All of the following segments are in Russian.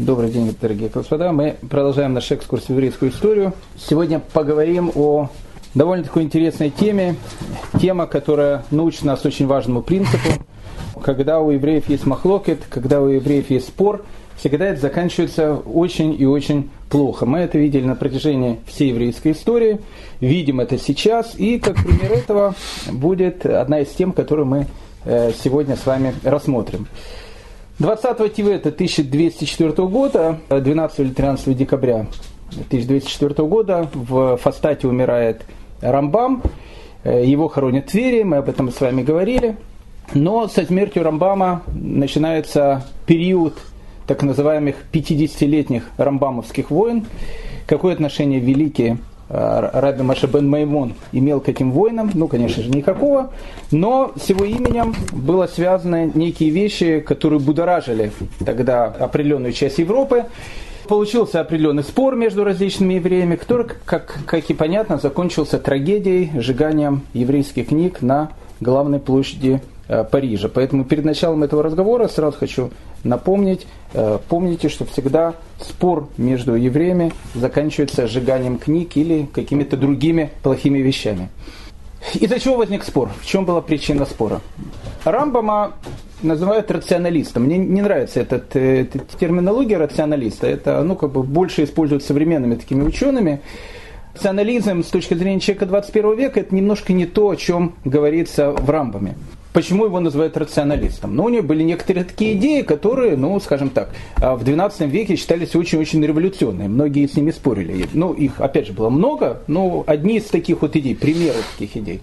Добрый день, дорогие господа. Мы продолжаем наш экскурс в еврейскую историю. Сегодня поговорим о довольно такой интересной теме. Тема, которая научит нас очень важному принципу. Когда у евреев есть махлокет, когда у евреев есть спор, всегда это заканчивается очень и очень плохо. Мы это видели на протяжении всей еврейской истории, видим это сейчас, и как пример этого будет одна из тем, которую мы э, сегодня с вами рассмотрим. 20 Тивета 1204 года, 12 или 13 декабря 1204 года в Фастате умирает Рамбам, его хоронят в Твери, мы об этом с вами говорили. Но со смертью Рамбама начинается период так называемых 50-летних рамбамовских войн. Какое отношение великие Э, Раби Маша бен Маймон имел к этим войнам, ну, конечно же, никакого, но с его именем было связаны некие вещи, которые будоражили тогда определенную часть Европы. Получился определенный спор между различными евреями, который, как, как и понятно, закончился трагедией, сжиганием еврейских книг на главной площади Э, Парижа. Поэтому перед началом этого разговора сразу хочу напомнить, э, помните, что всегда спор между евреями заканчивается сжиганием книг или какими-то другими плохими вещами. Из-за чего возник спор? В чем была причина спора? Рамбама называют рационалистом. Мне не нравится эта, э, эта терминология рационалиста. Это ну, как бы больше используют современными такими учеными. Рационализм с точки зрения человека 21 века это немножко не то, о чем говорится в Рамбаме. Почему его называют рационалистом? Ну, у него были некоторые такие идеи, которые, ну, скажем так, а, в XII веке считались очень-очень революционными. Многие с ними спорили. Ну, их, опять же, было много, но одни из таких вот идей, примеры таких идей.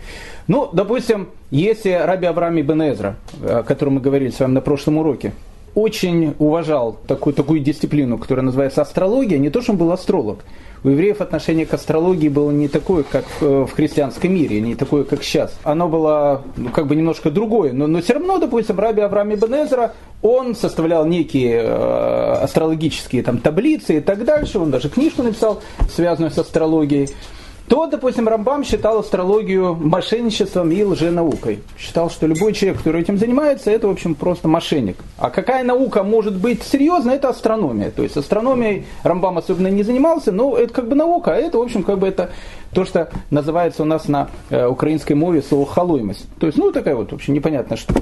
Ну, допустим, если Раби Авраам Ибн Эзра, о котором мы говорили с вами на прошлом уроке, очень уважал такую, такую дисциплину, которая называется астрология, не то, что он был астролог, у евреев отношение к астрологии было не такое, как в христианском мире, не такое, как сейчас. Оно было ну, как бы немножко другое, но, но все равно, допустим, Раби Авраам Ибн Эзра, он составлял некие э, астрологические там, таблицы и так дальше, он даже книжку написал, связанную с астрологией то, допустим, Рамбам считал астрологию мошенничеством и лженаукой. Считал, что любой человек, который этим занимается, это, в общем, просто мошенник. А какая наука может быть серьезна, это астрономия. То есть астрономией Рамбам особенно не занимался, но это как бы наука, а это, в общем, как бы это то, что называется у нас на э, украинской мове слово халуемость. То есть, ну, такая вот, вообще непонятно что.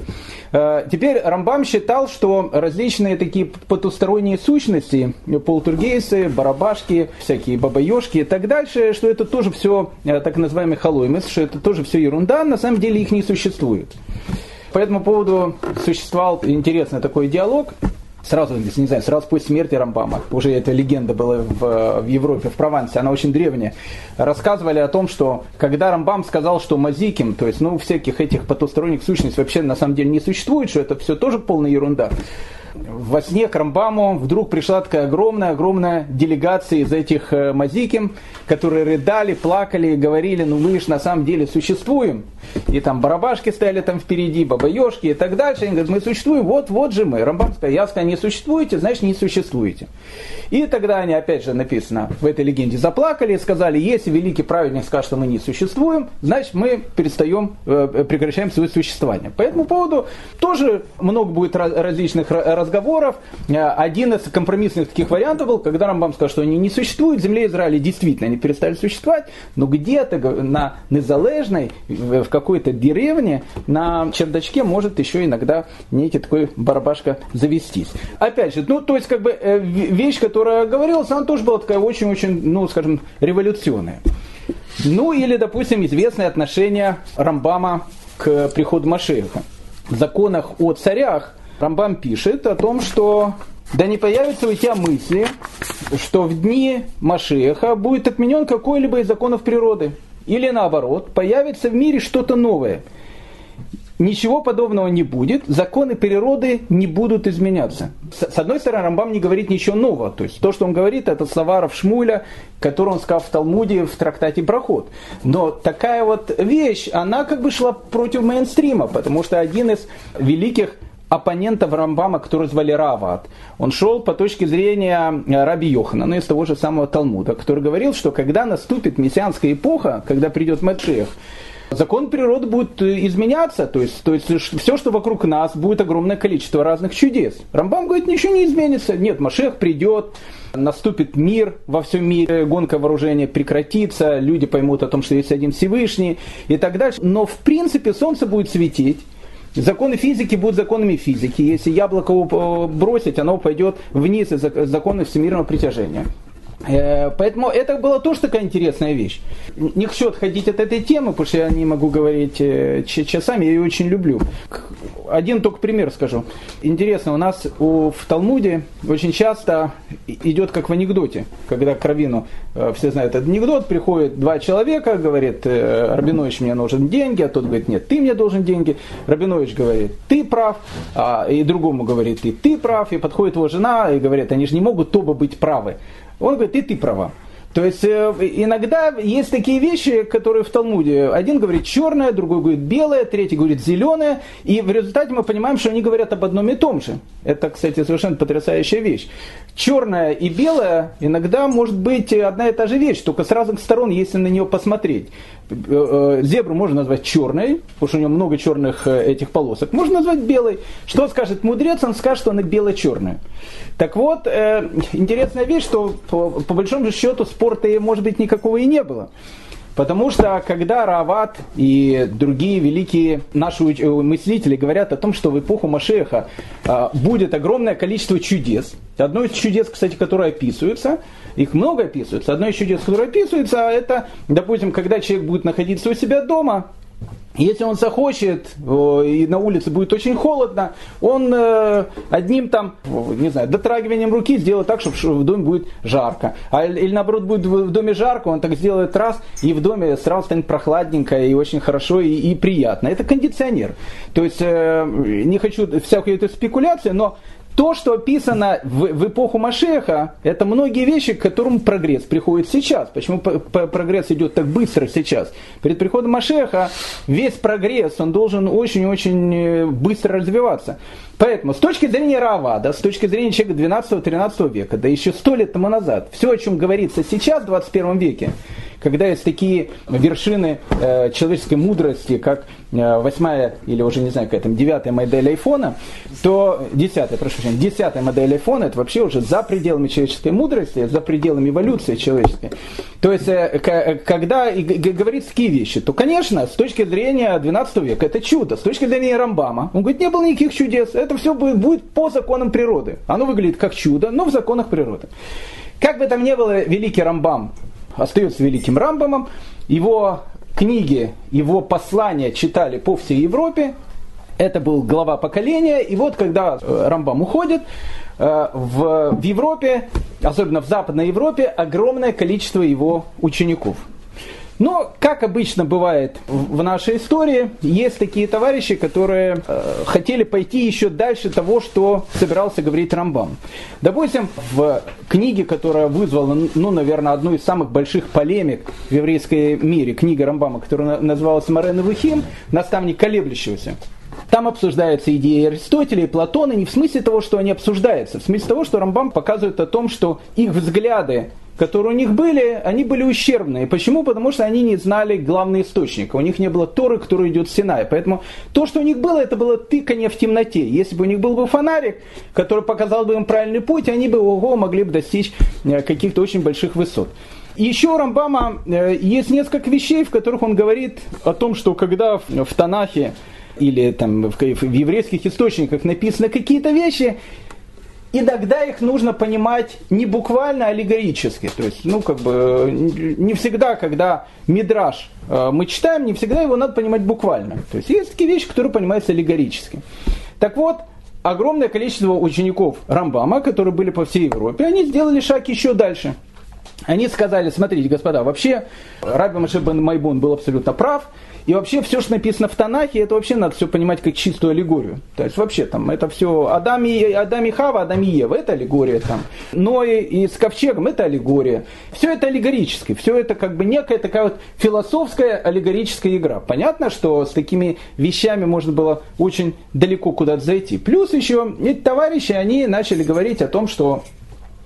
Э, теперь Рамбам считал, что различные такие потусторонние сущности, полтургейсы, барабашки, всякие бабаешки и так дальше, что это тоже все э, так называемый халуемость, что это тоже все ерунда, на самом деле их не существует. По этому поводу существовал интересный такой диалог сразу, не знаю, сразу после смерти Рамбама, уже эта легенда была в, в Европе, в Провансе, она очень древняя, рассказывали о том, что когда Рамбам сказал, что мазиким, то есть, ну, всяких этих потусторонних сущностей вообще на самом деле не существует, что это все тоже полная ерунда, во сне к Рамбаму вдруг пришла такая огромная-огромная делегация из этих э, мазиким, которые рыдали, плакали, говорили, ну мы же на самом деле существуем. И там барабашки стояли там впереди, бабаешки и так дальше. Они говорят, мы существуем, вот, вот же мы. Рамбам сказал, я сказал, не существуете, значит не существуете. И тогда они, опять же, написано в этой легенде, заплакали и сказали, если великий праведник скажет, что мы не существуем, значит мы перестаем, э, прекращаем свое существование. По этому поводу тоже много будет различных разговоров. Э, один из компромиссных таких вариантов был, когда Рамбам сказал, что они не существуют, в земле Израиля действительно они перестали существовать, но где-то на незалежной, в какой-то деревне, на чердачке может еще иногда некий такой барабашка завестись. Опять же, ну, то есть, как бы, э, вещь, которая говорилась, она тоже была такая очень-очень, ну, скажем, революционная. Ну, или, допустим, известное отношение Рамбама к приходу Машеха. В законах о царях Рамбам пишет о том, что да не появится у тебя мысли, что в дни Машеха будет отменен какой-либо из законов природы. Или наоборот, появится в мире что-то новое. Ничего подобного не будет, законы природы не будут изменяться. С одной стороны, Рамбам не говорит ничего нового. То есть то, что он говорит, это слова Равшмуля, который он сказал в Талмуде в трактате Проход. Но такая вот вещь, она как бы шла против мейнстрима, потому что один из великих оппонентов Рамбама, который звали Рават. Он шел по точке зрения э, Раби Йохана, ну, из того же самого Талмуда, который говорил, что когда наступит мессианская эпоха, когда придет Матшех, закон природы будет э, изменяться, то есть, то есть все, что вокруг нас, будет огромное количество разных чудес. Рамбам говорит, ничего не изменится. Нет, Машех придет, наступит мир во всем мире, гонка вооружения прекратится, люди поймут о том, что есть один Всевышний и так дальше. Но в принципе солнце будет светить, Законы физики будут законами физики. Если яблоко э, бросить, оно пойдет вниз из закона всемирного притяжения. Э, поэтому это была тоже такая интересная вещь. Не хочу отходить от этой темы, потому что я не могу говорить э, часами, я ее очень люблю. Один только пример скажу. Интересно, у нас в Талмуде очень часто идет как в анекдоте, когда к Равину, э, все знают этот анекдот, приходит два человека, говорит, Рабинович, мне нужен деньги, а тот говорит, нет, ты мне должен деньги. Рабинович говорит, ты прав, а, и другому говорит, и ты прав, и подходит его жена и говорит, они же не могут оба быть правы. Он говорит, и ты права. То есть э, иногда есть такие вещи, которые в Талмуде. Один говорит черное, другой говорит белое, третий говорит зеленое. И в результате мы понимаем, что они говорят об одном и том же. Это, кстати, совершенно потрясающая вещь. Черное и белое иногда может быть одна и та же вещь, только с разных сторон, если на нее посмотреть. Э, э, зебру можно назвать черной, потому что у нее много черных этих полосок. Можно назвать белой. Что скажет мудрец? Он скажет, что она бело-черная. Так вот, интересная вещь, что по большому счету спорта, может быть, никакого и не было. Потому что когда Рават и другие великие наши мыслители говорят о том, что в эпоху Машеха будет огромное количество чудес, одно из чудес, кстати, которое описывается – их много описывается. Одно из чудес, которое описывается, это, допустим, когда человек будет находиться у себя дома, если он захочет, и на улице будет очень холодно, он э, одним там, не знаю, дотрагиванием руки сделает так, чтобы в доме будет жарко. А, или наоборот, будет в доме жарко, он так сделает раз, и в доме сразу станет прохладненько, и очень хорошо, и, и приятно. Это кондиционер. То есть, э, не хочу всякую эту спекуляцию, но то, что описано в, в эпоху Машеха, это многие вещи, к которым прогресс приходит сейчас. Почему прогресс идет так быстро сейчас? Перед приходом Машеха весь прогресс, он должен очень-очень э, быстро развиваться. Поэтому с точки зрения Равада, с точки зрения человека 12-13 века, да еще сто лет тому назад, все, о чем говорится сейчас, в 21 веке, когда есть такие вершины э, человеческой мудрости, как э, восьмая или уже не знаю какая там девятая модель айфона, то десятая, прошу прощения, десятая модель айфона это вообще уже за пределами человеческой мудрости, за пределами эволюции человеческой. То есть, э, когда говорится такие вещи, то, конечно, с точки зрения 12 века это чудо. С точки зрения Рамбама, он говорит, не было никаких чудес, это все будет по законам природы. Оно выглядит как чудо, но в законах природы. Как бы там ни было, великий Рамбам остается великим Рамбамом. Его книги, его послания читали по всей Европе. Это был глава поколения. И вот когда э, Рамбам уходит, э, в, в Европе, особенно в Западной Европе, огромное количество его учеников – но, как обычно бывает в нашей истории, есть такие товарищи, которые э, хотели пойти еще дальше того, что собирался говорить Рамбам. Допустим, в книге, которая вызвала, ну, наверное, одну из самых больших полемик в еврейском мире, книга Рамбама, которая называлась «Марен Вухим», «Наставник колеблющегося», там обсуждаются идеи Аристотеля и Платона не в смысле того, что они обсуждаются, в смысле того, что Рамбам показывает о том, что их взгляды которые у них были, они были ущербные. Почему? Потому что они не знали главный источник. У них не было Торы, который идет с Синая. Поэтому то, что у них было, это было тыкание в темноте. Если бы у них был бы фонарик, который показал бы им правильный путь, они бы ого, могли бы достичь э, каких-то очень больших высот. Еще у Рамбама э, есть несколько вещей, в которых он говорит о том, что когда в Танахе или там, в еврейских источниках написаны какие-то вещи, иногда их нужно понимать не буквально, а аллегорически. То есть, ну, как бы, не всегда, когда мидраж э, мы читаем, не всегда его надо понимать буквально. То есть, есть такие вещи, которые понимаются аллегорически. Так вот, огромное количество учеников Рамбама, которые были по всей Европе, они сделали шаг еще дальше. Они сказали, смотрите, господа, вообще Раби Машебен Майбун был абсолютно прав, и вообще все, что написано в Танахе, это вообще надо все понимать как чистую аллегорию. То есть вообще там это все Адам и, Адам и Хава, Адам и Ева, это аллегория там. Ной и с ковчегом, это аллегория. Все это аллегорически, все это как бы некая такая вот философская аллегорическая игра. Понятно, что с такими вещами можно было очень далеко куда-то зайти. Плюс еще эти товарищи, они начали говорить о том, что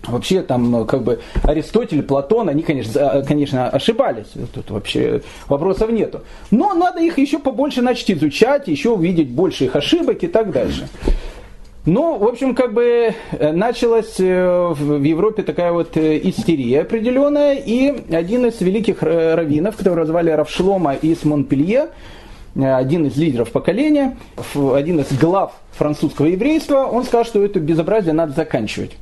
Вообще там как бы Аристотель, Платон, они, конечно, конечно, ошибались. Тут вообще вопросов нету. Но надо их еще побольше начать изучать, еще увидеть больше их ошибок и так дальше. Ну, в общем, как бы э, началась э, в Европе такая вот э, истерия определенная, и один из великих раввинов, которого звали Равшлома из Монпелье, один из лидеров поколения, один из глав французского еврейства, он сказал, что это безобразие надо заканчивать.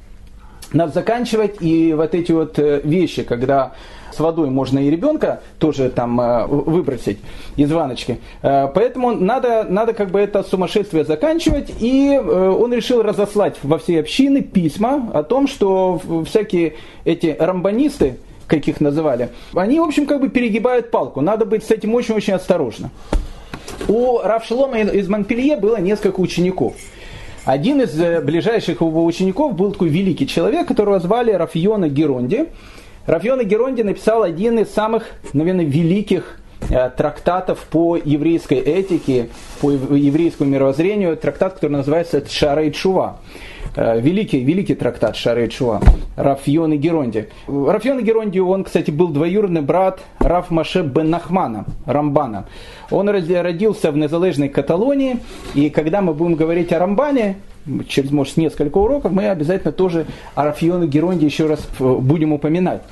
Надо заканчивать, и вот эти вот вещи, когда с водой можно и ребенка тоже там э, выбросить из ваночки. Э, поэтому надо, надо как бы это сумасшествие заканчивать. И э, он решил разослать во все общины письма о том, что всякие эти рамбанисты, как их называли, они, в общем, как бы перегибают палку. Надо быть с этим очень-очень осторожно. У Равшелома из Монпелье было несколько учеников. Один из ближайших его учеников был такой великий человек, которого звали Рафиона Геронди. Рафиона Геронди написал один из самых, наверное, великих э, трактатов по еврейской этике, по еврейскому мировоззрению, трактат, который называется Шара и Чува. Э, великий, великий трактат Шара и Чува, Рафьон и Геронди. Рафьон и Геронди, он, кстати, был двоюродный брат Раф Маше бен Нахмана, Рамбана. Он родился в незалежной Каталонии, и когда мы будем говорить о Рамбане, через, может, несколько уроков, мы обязательно тоже о Рафионе Геронде еще раз будем упоминать.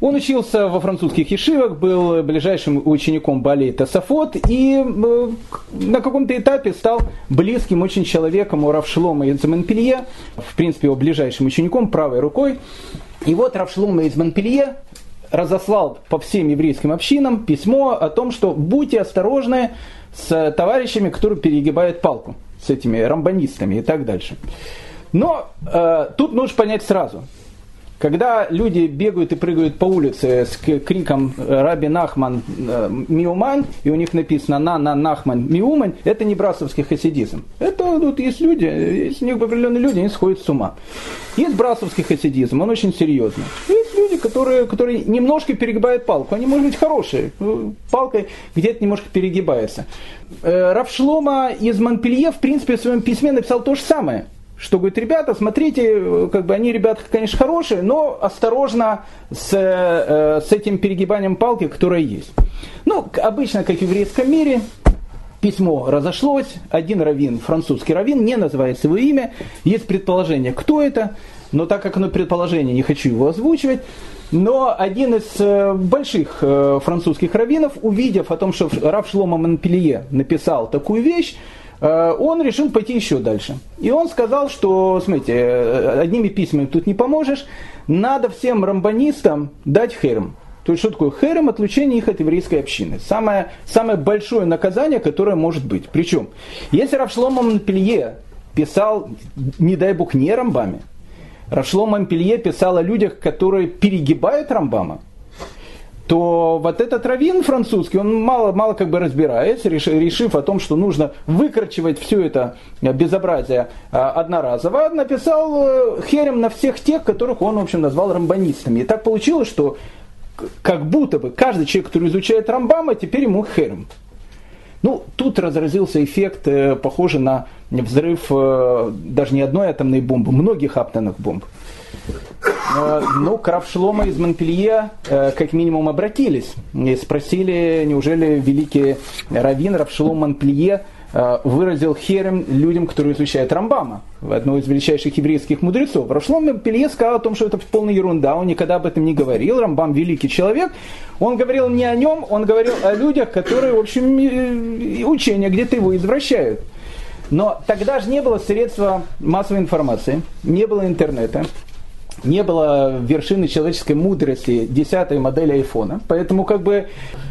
Он учился во французских ешивах, был ближайшим учеником Бали Тасафот и на каком-то этапе стал близким очень человеком у Равшлома из Монпелье, в принципе его ближайшим учеником, правой рукой. И вот Равшлома из Монпелье разослал по всем еврейским общинам письмо о том, что будьте осторожны с товарищами, которые перегибают палку с этими рамбанистами и так дальше. Но э, тут нужно понять сразу. Когда люди бегают и прыгают по улице с криком «Раби Нахман э, Миуман», и у них написано «На, на, Нахман Миуман», это не брасовский хасидизм. Это тут есть люди, есть определенные люди, они сходят с ума. Есть брасовский хасидизм, он очень серьезный. Есть люди, которые, которые немножко перегибают палку. Они, может быть, хорошие. Палкой где-то немножко перегибается. Э, Равшлома из Монпелье, в принципе, в своем письме написал то же самое что говорит, ребята, смотрите, как бы они, ребята, конечно, хорошие, но осторожно с, э, с этим перегибанием палки, которое есть. Ну, обычно, как в еврейском мире, письмо разошлось, один раввин, французский раввин, не называется его имя, есть предположение, кто это, но так как оно предположение, не хочу его озвучивать, но один из э, больших э, французских раввинов, увидев о том, что Рав Шлома Монпелье написал такую вещь, он решил пойти еще дальше. И он сказал, что, смотрите, э, одними письмами тут не поможешь, надо всем рамбанистам дать херм. То есть что такое херем? Отлучение их от еврейской общины. Самое, самое большое наказание, которое может быть. Причем, если Равшлома Монпелье писал, не дай бог, не рамбами, Равшлома Монпелье писал о людях, которые перегибают рамбама, то вот этот раввин французский, он мало, мало как бы разбирается, решив о том, что нужно выкручивать все это безобразие а, одноразово, написал э, херем на всех тех, которых он, в общем, назвал рамбанистами. И так получилось, что как будто бы каждый человек, который изучает Рамбама, теперь ему херем. Ну, тут разразился эффект, э, похожий на взрыв э, даже не одной атомной бомбы, многих атомных бомб. Э, ну, к Равшлома из Монпелье э, как минимум обратились и спросили, неужели великий раввин Равшлом Монпелье э, выразил херем людям, которые изучают Рамбама, одного из величайших еврейских мудрецов. Равшлом Монпелье сказал о том, что это полная ерунда, он никогда об этом не говорил, Рамбам великий человек. Он говорил не о нем, он говорил о людях, которые, в общем, учения где-то его извращают. Но тогда же не было средства массовой информации, не было интернета, не было вершины человеческой мудрости десятой модели айфона. Поэтому как бы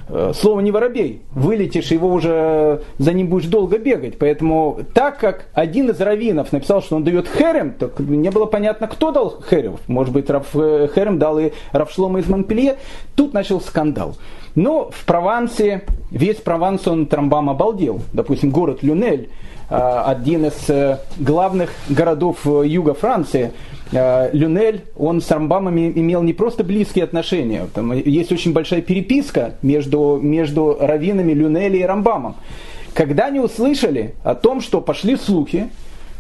э, слово не воробей. Вылетишь, его уже за ним будешь долго бегать. Поэтому так как один из раввинов написал, что он дает херем, то не было понятно, кто дал херем. Может быть, Раф, э, херем дал и Равшлома из Монпелье. Тут начал скандал. Но в Провансе, весь Прованс он трамбам обалдел. Допустим, город Люнель, э, один из главных городов юга Франции – Люнель, он с Рамбамом имел не просто близкие отношения, там есть очень большая переписка между, между раввинами Люнеля и Рамбамом. Когда они услышали о том, что пошли слухи,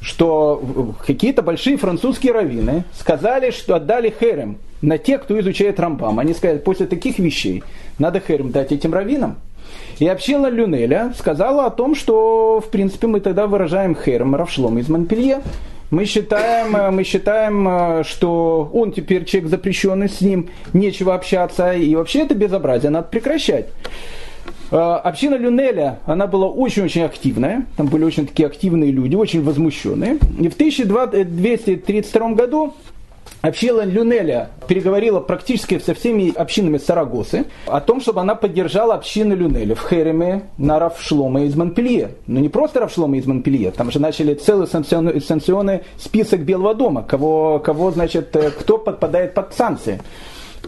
что какие-то большие французские раввины сказали, что отдали херем на тех, кто изучает Рамбам. Они сказали, после таких вещей надо херем дать этим раввинам. И община Люнеля сказала о том, что, в принципе, мы тогда выражаем херем Равшлом из Монпелье. Мы считаем, мы считаем, что он теперь человек запрещенный, с ним нечего общаться, и вообще это безобразие надо прекращать. Э, община Люнеля, она была очень-очень активная, там были очень такие активные люди, очень возмущенные. И в 1232 году Община Люнеля переговорила практически со всеми общинами Сарагосы о том, чтобы она поддержала общину Люнеля в Хереме на Равшлома из Монпелье. Но не просто Равшлома из Монпелье, там же начали целый санкционный, санкционный список Белого дома, кого, кого, значит, э, кто подпадает под санкции.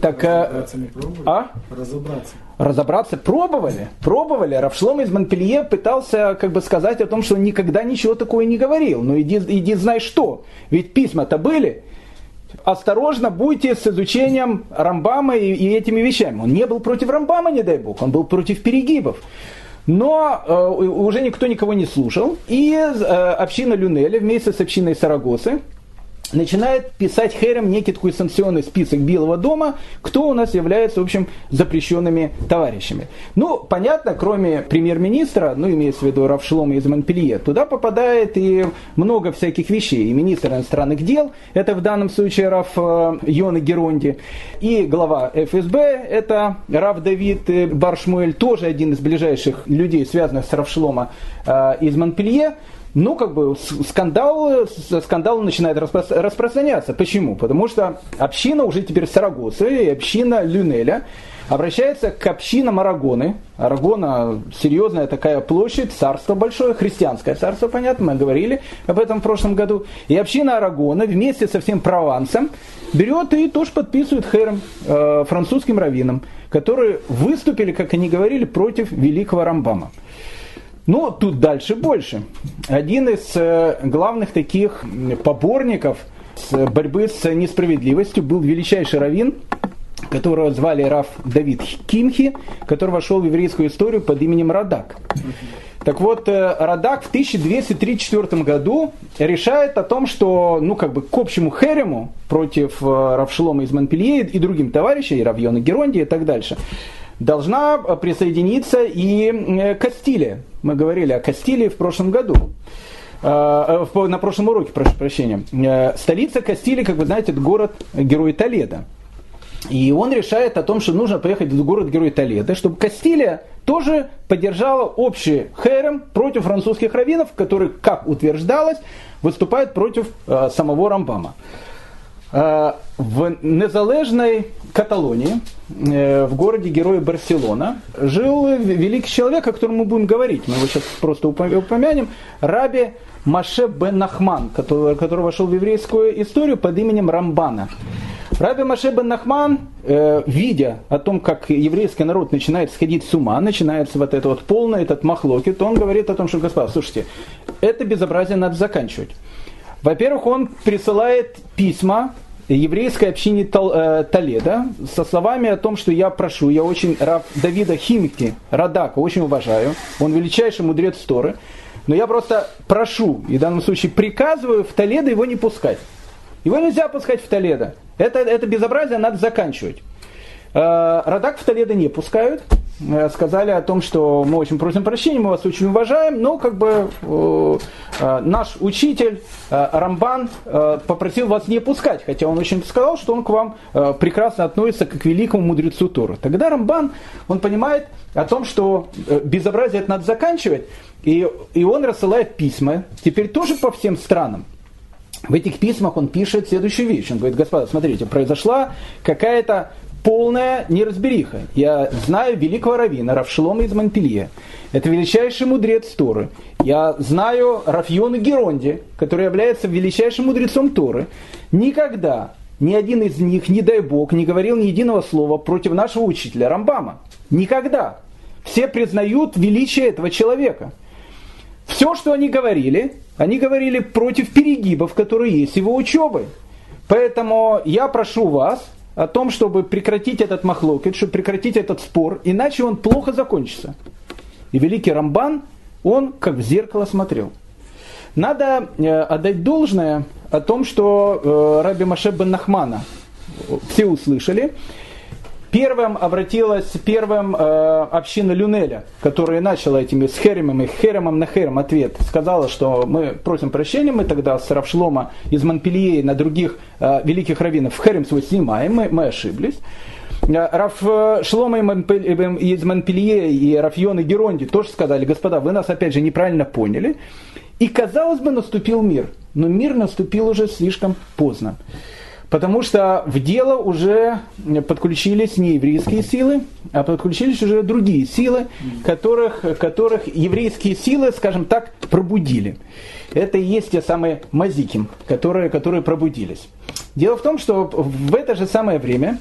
Так, э, Разобраться не пробовали? А? Разобраться. Разобраться пробовали, пробовали. Равшлом из Монпелье пытался как бы сказать о том, что он никогда ничего такого не говорил. Но иди, иди знай что. Ведь письма-то были. Осторожно будьте с изучением Рамбама и, и этими вещами. Он не был против Рамбама, не дай бог, он был против перегибов. Но э, уже никто никого не слушал. И э, община Люнеля вместе с общиной Сарагосы начинает писать Херем некий такой санкционный список Белого дома, кто у нас является, в общем, запрещенными товарищами. Ну, понятно, кроме премьер-министра, ну, имеется в виду Равшлома из Монпелье, туда попадает и много всяких вещей. И министр иностранных дел, это в данном случае Раф э, Йона Геронди, и глава ФСБ, это Раф Давид э, Баршмуэль, тоже один из ближайших людей, связанных с Равшлома э, из Монпелье ну, как бы скандал, скандал начинает распространяться. Почему? Потому что община уже теперь Сарагосы и община Люнеля обращается к общинам Арагоны. Арагона серьезная такая площадь, царство большое, христианское царство, понятно, мы говорили об этом в прошлом году. И община Арагона вместе со всем Провансом берет и тоже подписывает хером э, французским раввинам, которые выступили, как они говорили, против великого Рамбама. Но тут дальше больше. Один из э, главных таких поборников борьбы с несправедливостью был величайший раввин, которого звали Раф Давид Кимхи, который вошел в еврейскую историю под именем Радак. Так вот, э, Радак в 1234 году решает о том, что, ну, как бы к общему херему против э, Равшлома из Монпелье и другим товарищам, и Равьона Геронди и так дальше, должна присоединиться и э, Кастилия. Мы говорили о Кастилии в прошлом году. Э, э, на прошлом уроке, прошу прощения. Столица Кастилии, как вы знаете, это город-герой Толеда. И он решает о том, что нужно поехать в город-герой Толедо, чтобы Кастилия тоже поддержала общий херем против французских раввинов, которые, как утверждалось, выступают против э, самого Рамбама. Э, в незалежной Каталонии, э, в городе Героя Барселона, жил великий человек, о котором мы будем говорить. Мы его сейчас просто упомянем. Раби Маше бен Нахман, который, который вошел в еврейскую историю под именем Рамбана. Раби Маше бен Нахман, э, видя о том, как еврейский народ начинает сходить с ума, начинается вот это вот полное, этот махлоки, то он говорит о том, что, господа, слушайте, это безобразие надо заканчивать. Во-первых, он присылает письма еврейской общине э, Толеда со словами о том, что я прошу, я очень Рав Давида Химки, Радака, очень уважаю, он величайший мудрец Торы, но я просто прошу, и в данном случае приказываю в Толедо его не пускать. Его нельзя пускать в Толедо. Это, это безобразие надо заканчивать. Э, Радак в Толедо не пускают, сказали о том, что мы очень просим прощения, мы вас очень уважаем, но как бы э, э, наш учитель э, Рамбан э, попросил вас не пускать, хотя он очень сказал, что он к вам э, прекрасно относится как к великому мудрецу Торы. Тогда Рамбан, он понимает о том, что э, безобразие это надо заканчивать, и, и он рассылает письма, теперь тоже по всем странам. В этих письмах он пишет следующую вещь. Он говорит, господа, смотрите, произошла какая-то полная неразбериха. Я знаю великого равина Равшлома из Монпелье. Это величайший мудрец Торы. Я знаю Рафьона Геронди, который является величайшим мудрецом Торы. Никогда ни один из них, не дай бог, не говорил ни единого слова против нашего учителя Рамбама. Никогда. Все признают величие этого человека. Все, что они говорили, они говорили против перегибов, которые есть его учебой. Поэтому я прошу вас, о том, чтобы прекратить этот махлокет, чтобы прекратить этот спор, иначе он плохо закончится. И великий Рамбан, он как в зеркало смотрел. Надо отдать должное о том, что Раби Маше бен Нахмана все услышали, Первым обратилась первым э, община Люнеля, которая начала этими с Херемом и Херемом на Херем ответ. Сказала, что мы просим прощения, мы тогда с Равшлома из Монпелье на других э, великих раввинов Херем свой снимаем, мы, мы ошиблись. Э, Раф э, Шлома из Монпелье и Рафьон и Геронди тоже сказали, господа, вы нас опять же неправильно поняли. И казалось бы, наступил мир. Но мир наступил уже слишком поздно. Потому что в дело уже подключились не еврейские силы, а подключились уже другие силы, которых, которых еврейские силы, скажем так, пробудили. Это и есть те самые мазиким, которые, которые пробудились. Дело в том, что в это же самое время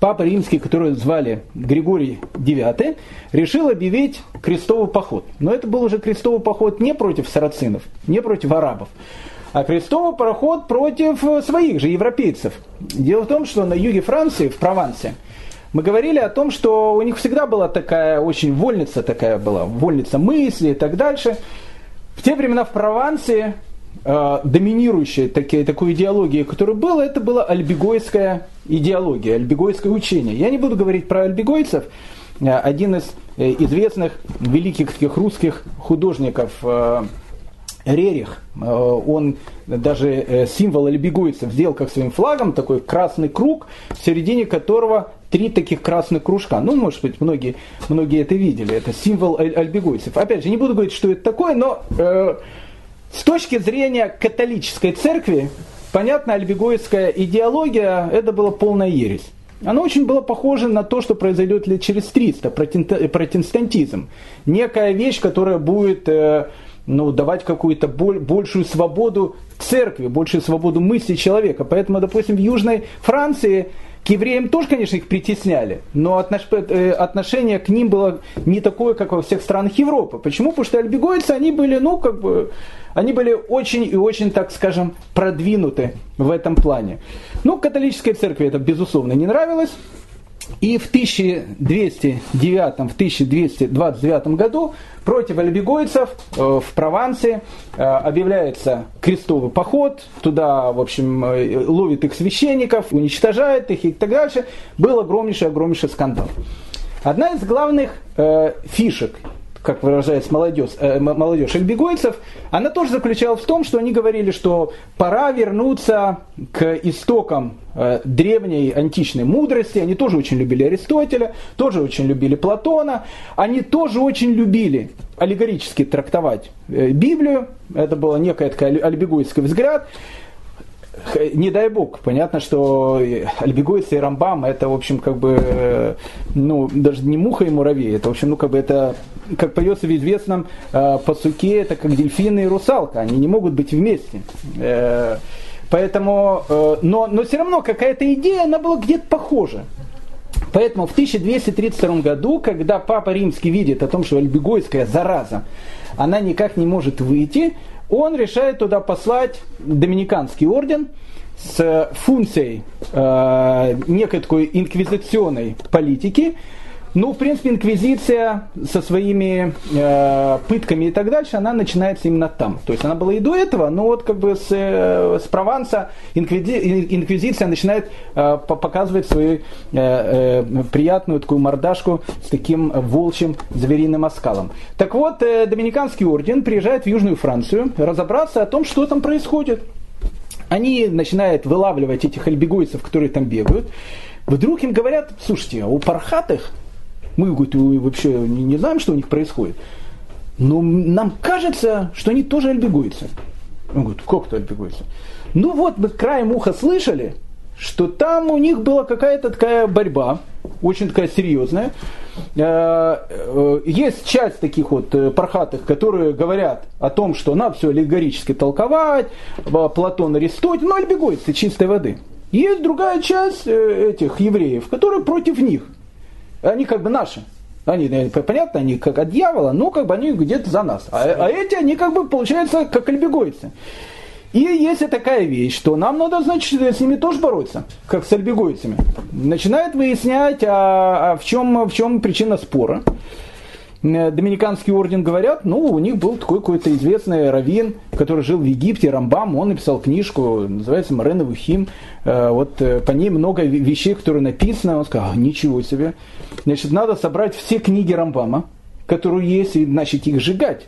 Папа Римский, которого звали Григорий IX, решил объявить крестовый поход. Но это был уже крестовый поход не против сарацинов, не против арабов, а крестовый пароход против своих же европейцев. Дело в том, что на юге Франции, в Провансе, мы говорили о том, что у них всегда была такая очень вольница такая была, вольница мысли и так дальше. В те времена в Провансе э, доминирующей такие, такой идеологией, которая была, это была альбегойская идеология, альбегойское учение. Я не буду говорить про альбегойцев. Э, один из э, известных великих таких русских художников э, Рерих, э, он даже э, символ альбегойцев сделал как своим флагом, такой красный круг, в середине которого три таких красных кружка. Ну, может быть, многие, многие это видели. Это символ альбегойцев. Опять же, не буду говорить, что это такое, но э, с точки зрения католической церкви, понятно, альбегойская идеология, это была полная ересь. Оно очень было похоже на то, что произойдет лет через 300, протестантизм. Некая вещь, которая будет э, ну, давать какую-то боль, большую свободу церкви, большую свободу мысли человека. Поэтому, допустим, в Южной Франции к евреям тоже, конечно, их притесняли, но э, отношение к ним было не такое, как во всех странах Европы. Почему? Потому что альбегойцы, они были, ну, как бы, они были очень и очень, так скажем, продвинуты в этом плане. Ну, католической церкви это, безусловно, не нравилось. И в 1209-1229 году против альбегойцев э, в Провансе э, объявляется крестовый поход, туда, в общем, э, ловит их священников, уничтожает их и так дальше. Был огромнейший-огромнейший скандал. Одна из главных фишек как выражается молодежь, э, молодежь альбегойцев, она тоже заключалась в том, что они говорили, что пора вернуться к истокам э, древней античной мудрости. Они тоже очень любили Аристотеля, тоже очень любили Платона. Они тоже очень любили аллегорически трактовать э, Библию. Это было некое такое альбегойский взгляд не дай бог, понятно, что Альбегойцы и Рамбам это, в общем, как бы, э, ну, даже не муха и муравей, это, в общем, ну, как бы это, как поется в известном э, посуке, это как дельфины и русалка, они не могут быть вместе. Э, поэтому, э, но, но все равно какая-то идея, она была где-то похожа. Поэтому в 1232 году, когда Папа Римский видит о том, что альбегойская зараза, она никак не может выйти, он решает туда послать Доминиканский орден с функцией э, некой такой инквизиционной политики, ну, в принципе, инквизиция со своими э, пытками и так дальше, она начинается именно там. То есть она была и до этого, но вот как бы с, э, с Прованса инквизи, инквизиция начинает э, показывать свою э, э, приятную такую мордашку с таким волчьим звериным оскалом. Так вот, э, Доминиканский орден приезжает в Южную Францию разобраться о том, что там происходит. Они начинают вылавливать этих альбегойцев, которые там бегают. Вдруг им говорят, слушайте, у пархатых мы говорит, вообще не, знаем, что у них происходит. Но нам кажется, что они тоже альбегойцы. Он говорит, как то альбегойцы? Ну вот, мы краем уха слышали, что там у них была какая-то такая борьба, очень такая серьезная. Э, э, есть часть таких вот э, пархатых, которые говорят о том, что надо все аллегорически толковать, Платон, Аристотель, ну альбегойцы чистой воды. Есть другая часть этих евреев, которые против них – они как бы наши. Они, понятно, они как от дьявола, но как бы они где-то за нас. А, а эти, они как бы, получается, как альбегойцы. И есть такая вещь, что нам надо, значит, с ними тоже бороться, как с альбегойцами. Начинает выяснять, а, а в, чем, в чем причина спора. Э, Доминиканский орден говорят, ну, у них был такой какой-то известный раввин, который жил в Египте, Рамбам, он написал книжку, называется Марена Вухим. Э, вот по ней много вещей, которые написаны. Он сказал, ничего себе. Значит, надо собрать все книги Рамбама, которые есть, и начать их сжигать.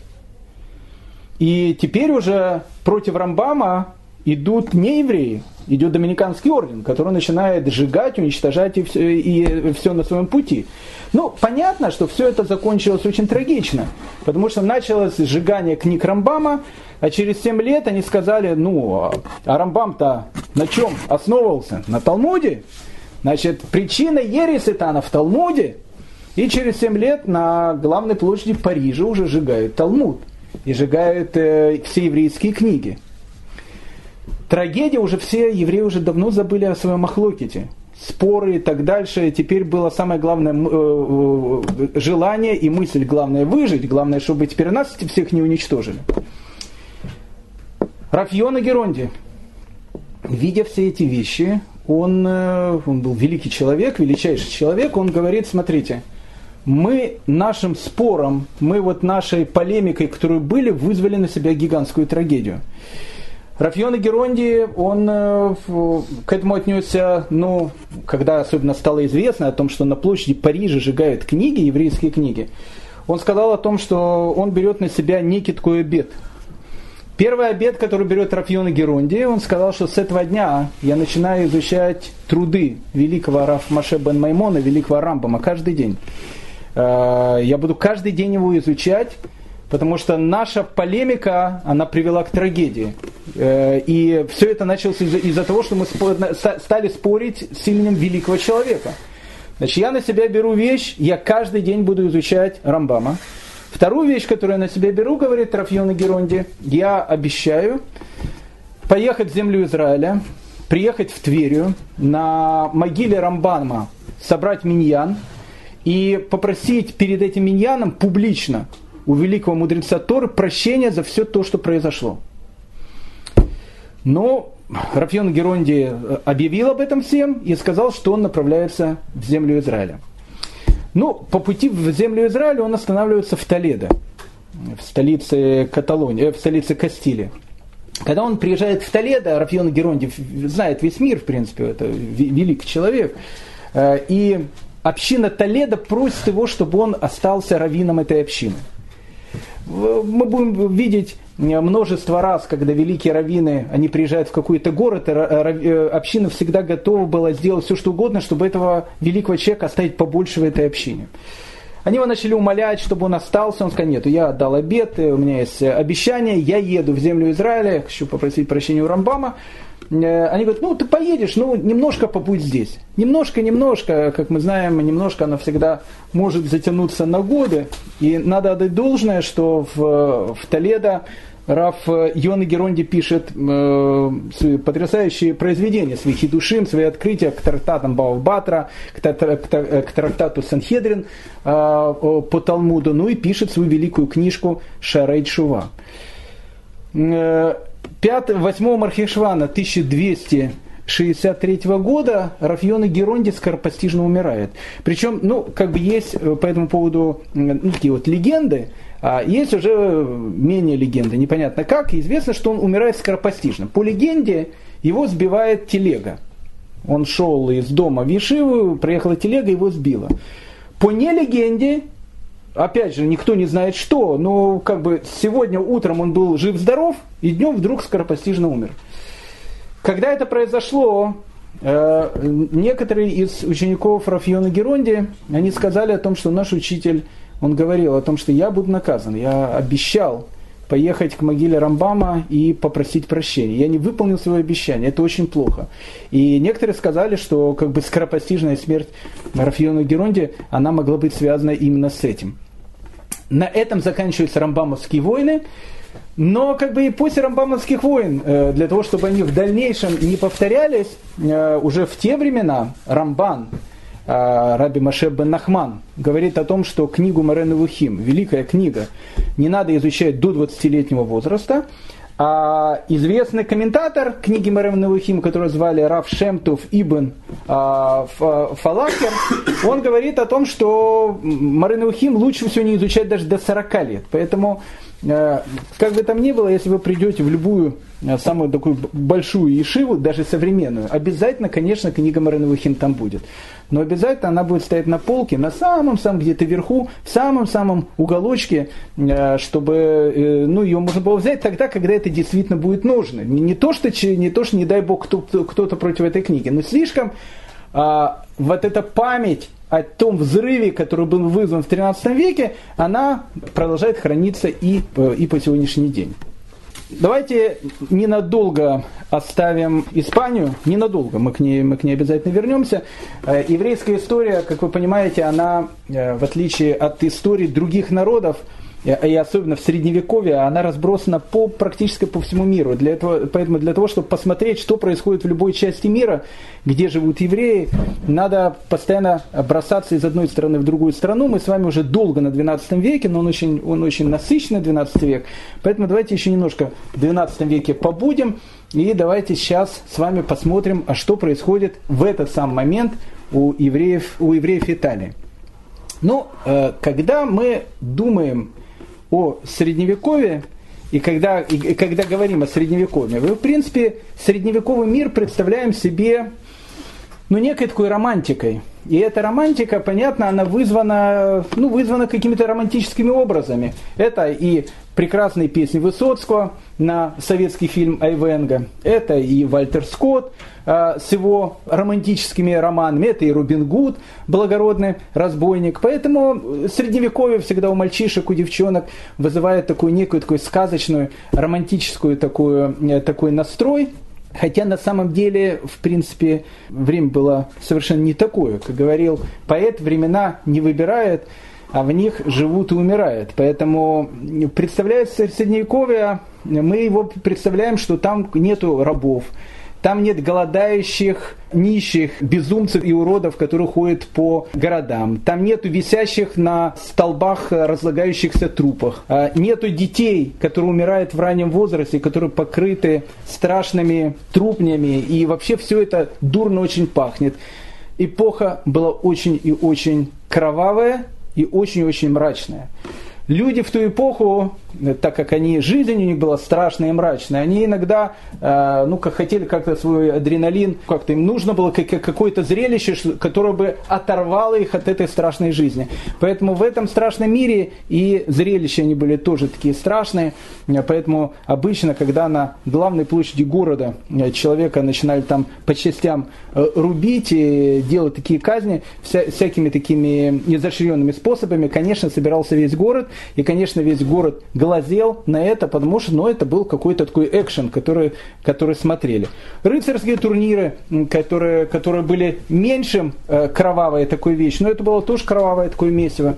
И теперь уже против Рамбама идут не евреи, идет Доминиканский орден, который начинает сжигать, уничтожать и все, и все на своем пути. Ну, понятно, что все это закончилось очень трагично, потому что началось сжигание книг Рамбама, а через 7 лет они сказали, ну, а Рамбам-то на чем основывался? На Талмуде? Значит, причина ереси-то в Талмуде. И через 7 лет на главной площади Парижа уже сжигают Талмуд и сжигают э, все еврейские книги. Трагедия уже все евреи уже давно забыли о своем Ахлоките. Споры и так дальше. Теперь было самое главное э, э, желание и мысль главное выжить. Главное, чтобы теперь нас всех не уничтожили. Рафьона Геронди, видя все эти вещи, он, э, он был великий человек, величайший человек, он говорит, смотрите, мы нашим спором, мы вот нашей полемикой, которую были, вызвали на себя гигантскую трагедию. Рафион Геронди, он э, к этому отнесся, ну, когда особенно стало известно о том, что на площади Парижа сжигают книги, еврейские книги, он сказал о том, что он берет на себя некий такой обед. Первый обед, который берет Рафион Геронди, он сказал, что с этого дня я начинаю изучать труды великого Раф Маше бен Маймона, великого Рамбама, каждый день. Э, я буду каждый день его изучать, потому что наша полемика, она привела к трагедии. Э, и все это началось из-за, из того, что мы стали спорить с именем великого человека. Значит, я на себя беру вещь, я каждый день буду изучать Рамбама. Вторую вещь, которую я на себя беру, говорит Рафьон Геронди, я обещаю поехать в землю Израиля, приехать в Тверию, на могиле Рамбама собрать миньян и попросить перед этим миньяном публично у великого мудреца Торы прощения за все то, что произошло. Но Рафьон Геронди э, объявил об этом всем и сказал, что он направляется в землю Израиля. Ну, по пути в землю Израиля он останавливается в Толедо, в столице Каталонии, э, в столице Кастилии. Когда он приезжает в Толедо, Рафьон Геронди знает весь мир, в принципе, это великий человек, э, и община Толедо просит его, чтобы он остался раввином этой общины мы будем видеть множество раз, когда великие раввины, они приезжают в какой-то город, и э, община всегда готова была сделать все, что угодно, чтобы этого великого человека оставить побольше в этой общине. Они его начали умолять, чтобы он остался. Он сказал, нет, я отдал обед, у меня есть обещание, я еду в землю Израиля, хочу попросить прощения у Рамбама. Э, они говорят, ну ты поедешь, ну немножко побудь здесь. Немножко, немножко, как мы знаем, немножко оно всегда может затянуться на годы. И надо отдать должное, что в, в Толедо Раф Йона Геронди пишет э, потрясающие произведения, свои хидушим, свои открытия к трактатам Баувбатра, к, к, к трактату Санхедрин э, по Талмуду, ну и пишет свою великую книжку Шарейт. Э, 5, 8 Мархешвана 1263 года Рафьона Геронди скоропостижно умирает. Причем, ну, как бы есть э, по этому поводу ну, такие вот легенды, а есть уже менее легенды, непонятно как. Известно, что он умирает скоропостижно. По легенде его сбивает телега. Он шел из дома в Ешиву, проехала телега, его сбила. По нелегенде опять же, никто не знает что, но как бы сегодня утром он был жив-здоров, и днем вдруг скоропостижно умер. Когда это произошло, э, некоторые из учеников Рафиона Геронди, они сказали о том, что наш учитель, он говорил о том, что я буду наказан, я обещал поехать к могиле Рамбама и попросить прощения. Я не выполнил свое обещание, это очень плохо. И некоторые сказали, что как бы скоропостижная смерть Рафиона Геронди, она могла быть связана именно с этим. На этом заканчиваются рамбамовские войны. Но как бы и после рамбамовских войн, э, для того, чтобы они в дальнейшем не повторялись, э, уже в те времена Рамбан, Раби Маше бен Нахман говорит о том, что книгу Марену Вухим, великая книга, не надо изучать до 20-летнего возраста, А известный комментатор книги Марем Навухим, которого звали Раф Шемтув Ибн а, Фалакер, он говорит о том, что Марем Навухим лучше всего не изучать даже до 40 лет. Поэтому Э, как бы там ни было, если вы придете в любую самую такую большую ешиву, даже современную, обязательно, конечно, книга Мариновухин там будет. Но обязательно она будет стоять на полке, на самом-самом где-то вверху, в самом-самом уголочке, э, чтобы ну, ее можно было взять тогда, когда это действительно будет нужно. Не то, что, не, то, что не дай бог, кто-то против этой книги, но слишком а, вот эта память о том взрыве, который был вызван в 13 веке, она продолжает храниться и, э, и по сегодняшний день. Давайте ненадолго оставим Испанию, ненадолго, мы к ней, мы к ней обязательно вернемся. Э, еврейская история, как вы понимаете, она, э, в отличие от истории других народов, и особенно в средневековье, она разбросана по, практически по всему миру. Для этого, поэтому для того, чтобы посмотреть, что происходит в любой части мира, где живут евреи, надо постоянно бросаться из одной страны в другую страну. Мы с вами уже долго на 12 веке, но он очень, он очень насыщенный 12 век. Поэтому давайте еще немножко в 12 веке побудем. И давайте сейчас с вами посмотрим, а что происходит в этот сам момент у евреев, у евреев Италии. Ну, э, когда мы думаем о средневековье, и когда, и когда говорим о средневековье, мы, в принципе, средневековый мир представляем себе ну, некой такой романтикой. И эта романтика, понятно, она вызвана, ну, вызвана какими-то романтическими образами. Это и прекрасные песни Высоцкого на советский фильм Айвенга. Это и Вальтер Скотт э, с его романтическими романами. Это и Рубин Гуд, благородный разбойник. Поэтому средневековье всегда у мальчишек, у девчонок вызывает такую некую такую сказочную, романтическую такую, э, такой настрой. Хотя на самом деле, в принципе, время было совершенно не такое. Как говорил поэт, времена не выбирает а в них живут и умирают. Поэтому представляется Средневековье, мы его представляем, что там нету рабов, там нет голодающих, нищих, безумцев и уродов, которые ходят по городам. Там нету висящих на столбах разлагающихся трупах. А нету детей, которые умирают в раннем возрасте, которые покрыты страшными трупнями. И вообще все это дурно очень пахнет. Эпоха была очень и очень кровавая, и очень-очень мрачная. Люди в ту эпоху, так как они, жизнь у них была страшная и мрачная, они иногда, э, ну, как хотели как-то свой адреналин, как-то им нужно было какое-то зрелище, которое бы оторвало их от этой страшной жизни. Поэтому в этом страшном мире и зрелища они были тоже такие страшные. Поэтому обычно, когда на главной площади города э, человека начинали там по частям э, рубить и делать такие казни, вся, всякими такими изощренными способами, конечно, собирался весь город – и, конечно, весь город глазел на это, потому что ну, это был какой-то такой экшен, который, который смотрели. Рыцарские турниры, которые, которые были меньшим э, кровавая такой вещь, но это было тоже кровавое такое месиво.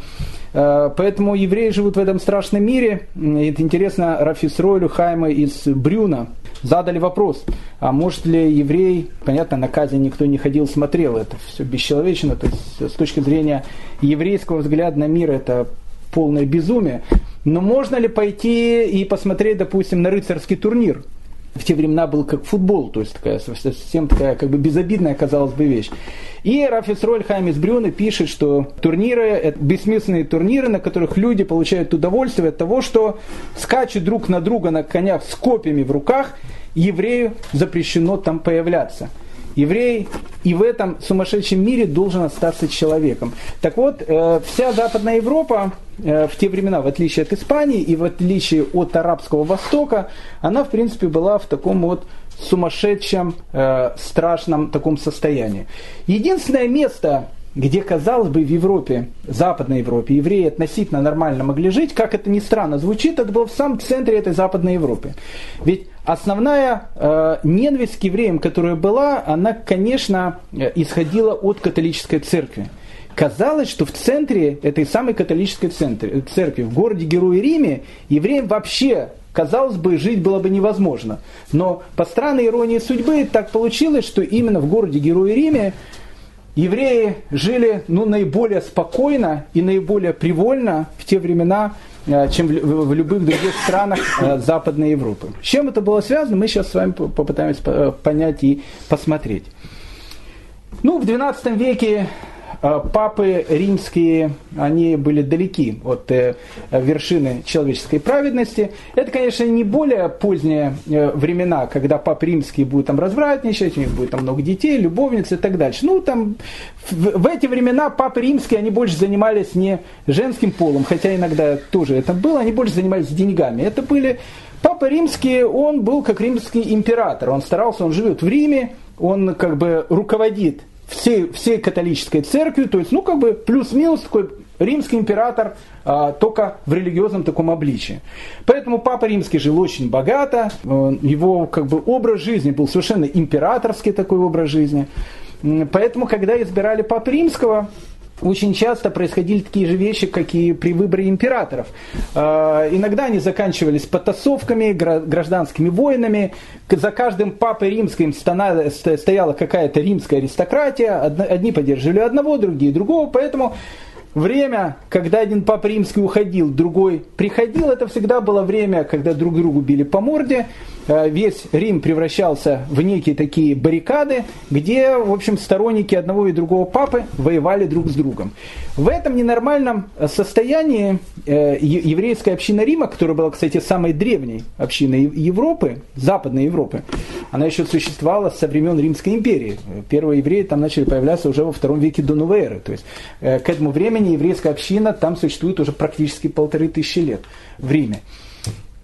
Э, поэтому евреи живут в этом страшном мире. Это интересно, Рафисройлю Хайма из Брюна задали вопрос, а может ли еврей, понятно, на казни никто не ходил, смотрел, это все бесчеловечно, то есть с точки зрения еврейского взгляда на мир это полное безумие. Но можно ли пойти и посмотреть, допустим, на рыцарский турнир? В те времена был как футбол, то есть такая совсем такая как бы безобидная, казалось бы, вещь. И Рафис Роль Хаймис Брюна пишет, что турниры, это бессмысленные турниры, на которых люди получают удовольствие от того, что скачут друг на друга на конях с копьями в руках, еврею запрещено там появляться еврей и в этом сумасшедшем мире должен остаться человеком. Так вот, э, вся Западная Европа э, в те времена, в отличие от Испании и в отличие от Арабского Востока, она, в принципе, была в таком вот сумасшедшем, э, страшном таком состоянии. Единственное место, где, казалось бы, в Европе, Западной Европе, евреи относительно нормально могли жить, как это ни странно звучит, это было в самом центре этой Западной Европы. Ведь основная э, ненависть к евреям, которая была, она, конечно, э, исходила от католической церкви. Казалось, что в центре этой самой католической центре, церкви, в городе Герое Риме, евреям вообще казалось бы, жить было бы невозможно. Но по странной иронии судьбы так получилось, что именно в городе Герое Риме евреи жили ну, наиболее спокойно и наиболее привольно в те времена, чем в любых других странах Западной Европы. С чем это было связано, мы сейчас с вами попытаемся понять и посмотреть. Ну, в XII веке Э, папы римские, они были далеки от э, вершины человеческой праведности. Это, конечно, не более поздние э, времена, когда папы римские будут там развратничать, у них будет там много детей, любовниц и так дальше. Ну, там в эти времена папы римские, они больше занимались не женским полом, хотя иногда тоже это было, они больше занимались деньгами. Это были Папа римский, он был как римский император. Он старался, он живет в Риме, он как бы руководит всей, всей католической церкви, то есть, ну, как бы плюс-минус такой римский император, а, только в религиозном таком обличии. Поэтому Папа Римский жил очень богато, его как бы образ жизни был совершенно императорский такой образ жизни. Поэтому, когда избирали Папу Римского, очень часто происходили такие же вещи, как и при выборе императоров. А, иногда они заканчивались потасовками, гражданскими войнами. За каждым папой римским стояла какая-то римская аристократия. Одни поддерживали одного, другие другого. Поэтому время, когда один папа римский уходил, другой приходил, это всегда было время, когда друг другу били по морде. Э, весь Рим превращался в некие такие баррикады, где, в общем, сторонники одного и другого папы воевали друг с другом. В этом ненормальном состоянии э, еврейская община Рима, которая была, кстати, самой древней общиной Европы, Западной Европы, она еще существовала со времен Римской империи. Первые евреи там начали появляться уже во втором веке до новой эры. То есть э, к этому времени еврейская община там существует уже практически полторы тысячи лет в Риме.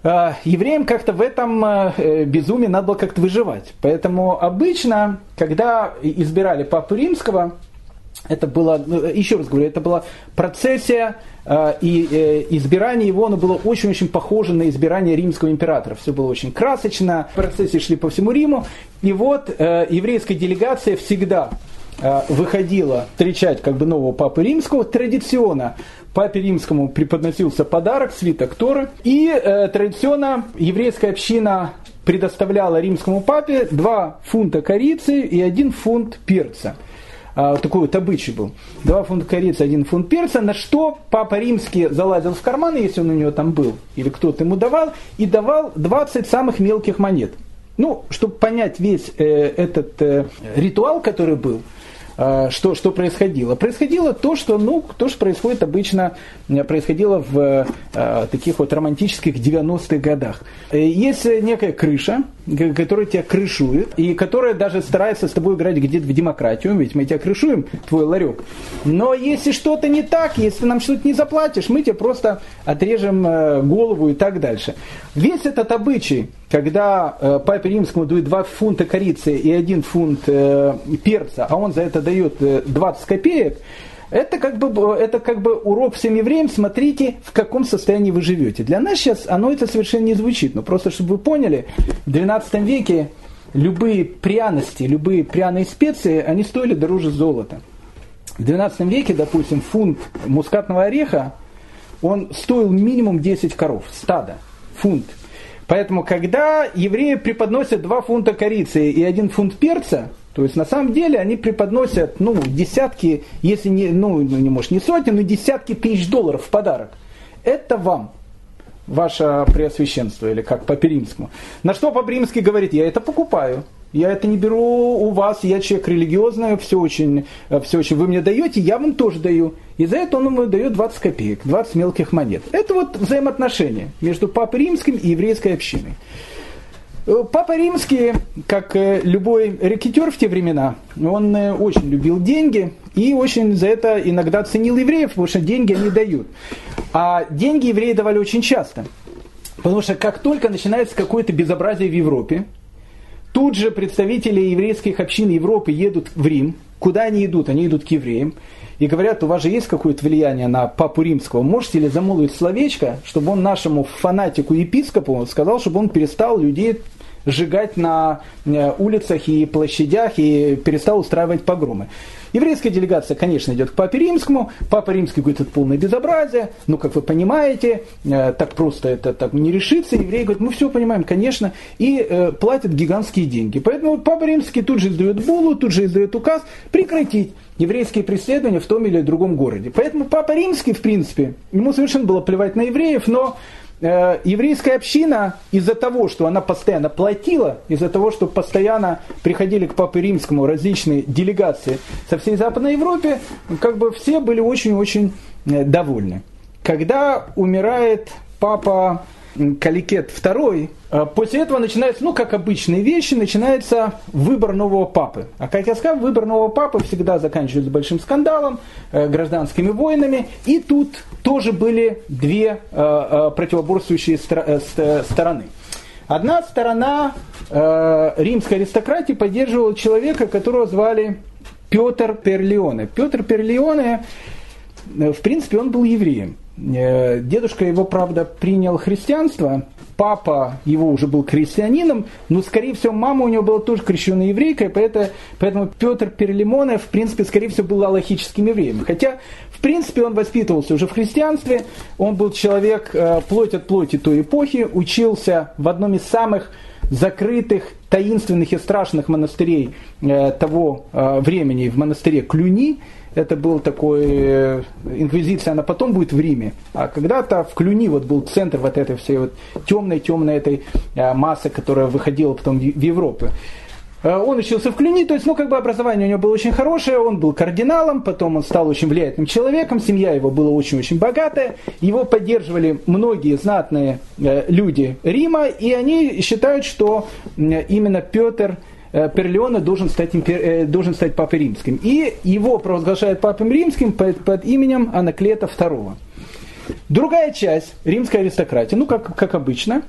А, евреям как-то в этом э, безумии надо было как-то выживать. Поэтому обычно, когда избирали папу римского, это было, ну, еще раз говорю, это была процессия, э, и э, избирание его, оно было очень-очень похоже на избирание римского императора. Все было очень красочно, процессии шли по всему Риму. И вот еврейская делегация всегда выходила встречать как бы нового папы римского традиционно папе римскому преподносился подарок, свиток Торы, и э, традиционно еврейская община предоставляла римскому папе 2 фунта корицы и 1 фунт перца. А, такой вот обычай был. 2 фунта корицы, 1 фунт перца, на что папа римский залазил в карман, если он у него там был, или кто-то ему давал, и давал 20 самых мелких монет. Ну, чтобы понять весь э, этот э, ритуал, который был, что, что происходило? Происходило то, что, ну, то, что происходит обычно, э, происходило в э, таких вот романтических 90-х годах. Э, есть некая крыша, которая тебя крышует, и которая даже старается с тобой играть где-то в демократию, ведь мы тебя крышуем, твой ларек. Но если что-то не так, если нам что-то не заплатишь, мы тебе просто отрежем голову и так дальше. Весь этот обычай, когда э, папе римскому дают 2 фунта корицы и 1 фунт э, перца, а он за это дает 20 копеек, это как, бы, это как бы урок всем евреям, смотрите, в каком состоянии вы живете. Для нас сейчас оно это совершенно не звучит, но просто чтобы вы поняли, в 12 веке любые пряности, любые пряные специи, они стоили дороже золота. В 12 веке, допустим, фунт мускатного ореха, он стоил минимум 10 коров, стада, фунт. Поэтому, когда евреи преподносят 2 фунта корицы и 1 фунт перца, то есть на самом деле они преподносят ну, десятки, если не, ну, не может не сотни, но десятки тысяч долларов в подарок. Это вам, ваше преосвященство, или как по-перимскому. На что по-римски говорит, я это покупаю. Я это не беру у вас, я человек религиозный, все очень, все очень вы мне даете, я вам тоже даю. И за это он ему дает 20 копеек, 20 мелких монет. Это вот взаимоотношения между Папой Римским и еврейской общиной. Э, Папа Римский, как э, любой рекетер в те времена, он э, очень любил деньги и очень за это иногда ценил евреев, потому что деньги они дают. А деньги евреи давали очень часто. Потому что как только начинается какое-то безобразие в Европе, тут же представители еврейских общин Европы едут в Рим. Куда они идут? Они идут к евреям. И говорят, у вас же есть какое-то влияние на папу римского. Можете ли замолвить словечко, чтобы он нашему фанатику епископу сказал, чтобы он перестал людей сжигать на э, улицах и площадях и перестал устраивать погромы. Еврейская делегация, конечно, идет к Папе Римскому. Папа Римский говорит, это полное безобразие. Ну, как вы понимаете, э, так просто это так не решится. Евреи говорят, мы все понимаем, конечно. И э, платят гигантские деньги. Поэтому Папа Римский тут же издает булу, тут же издает указ прекратить еврейские преследования в том или другом городе. Поэтому Папа Римский, в принципе, ему совершенно было плевать на евреев, но э, еврейская община из-за того, что она постоянно платила, из-за того, что постоянно приходили к Папе Римскому различные делегации со всей Западной Европе, как бы все были очень-очень э, довольны. Когда умирает Папа Каликет II, э, после этого начинается, ну, как обычные вещи, начинается выбор нового папы. А как я сказал, выбор нового папы всегда заканчивается большим скандалом, э, гражданскими войнами. И тут тоже были две э, противоборствующие стороны. Одна сторона римской аристократии поддерживала человека, которого звали Петр Перлеоне. Петр Перлеоне, в принципе, он был евреем. Э, дедушка его, правда, принял христианство, папа его уже был крестьянином, но, скорее всего, мама у него была тоже крещенная еврейка, поэтому, поэтому Петр Перлимонов, в принципе, скорее всего, был аллахическим евреем. Хотя, в принципе, он воспитывался уже в христианстве, он был человек э, плоть от плоти той эпохи, учился в одном из самых закрытых, таинственных и страшных монастырей э, того времени, в монастыре Клюни, это был такой, э, инквизиция, она потом будет в Риме, а когда-то в Клюни вот был центр вот этой всей вот темной-темной этой э, массы, которая выходила потом в Европу. Э, он учился в Клюни, то есть, ну, как бы образование у него было очень хорошее, он был кардиналом, потом он стал очень влиятельным человеком, семья его была очень-очень богатая, его поддерживали многие знатные люди Рима, и они считают, что именно Петр Э, Перлеоне должен стать, импер... Э, должен стать папой римским. И его провозглашают папой римским под, под именем Анаклета II. Другая часть римской аристократии, ну как, как обычно,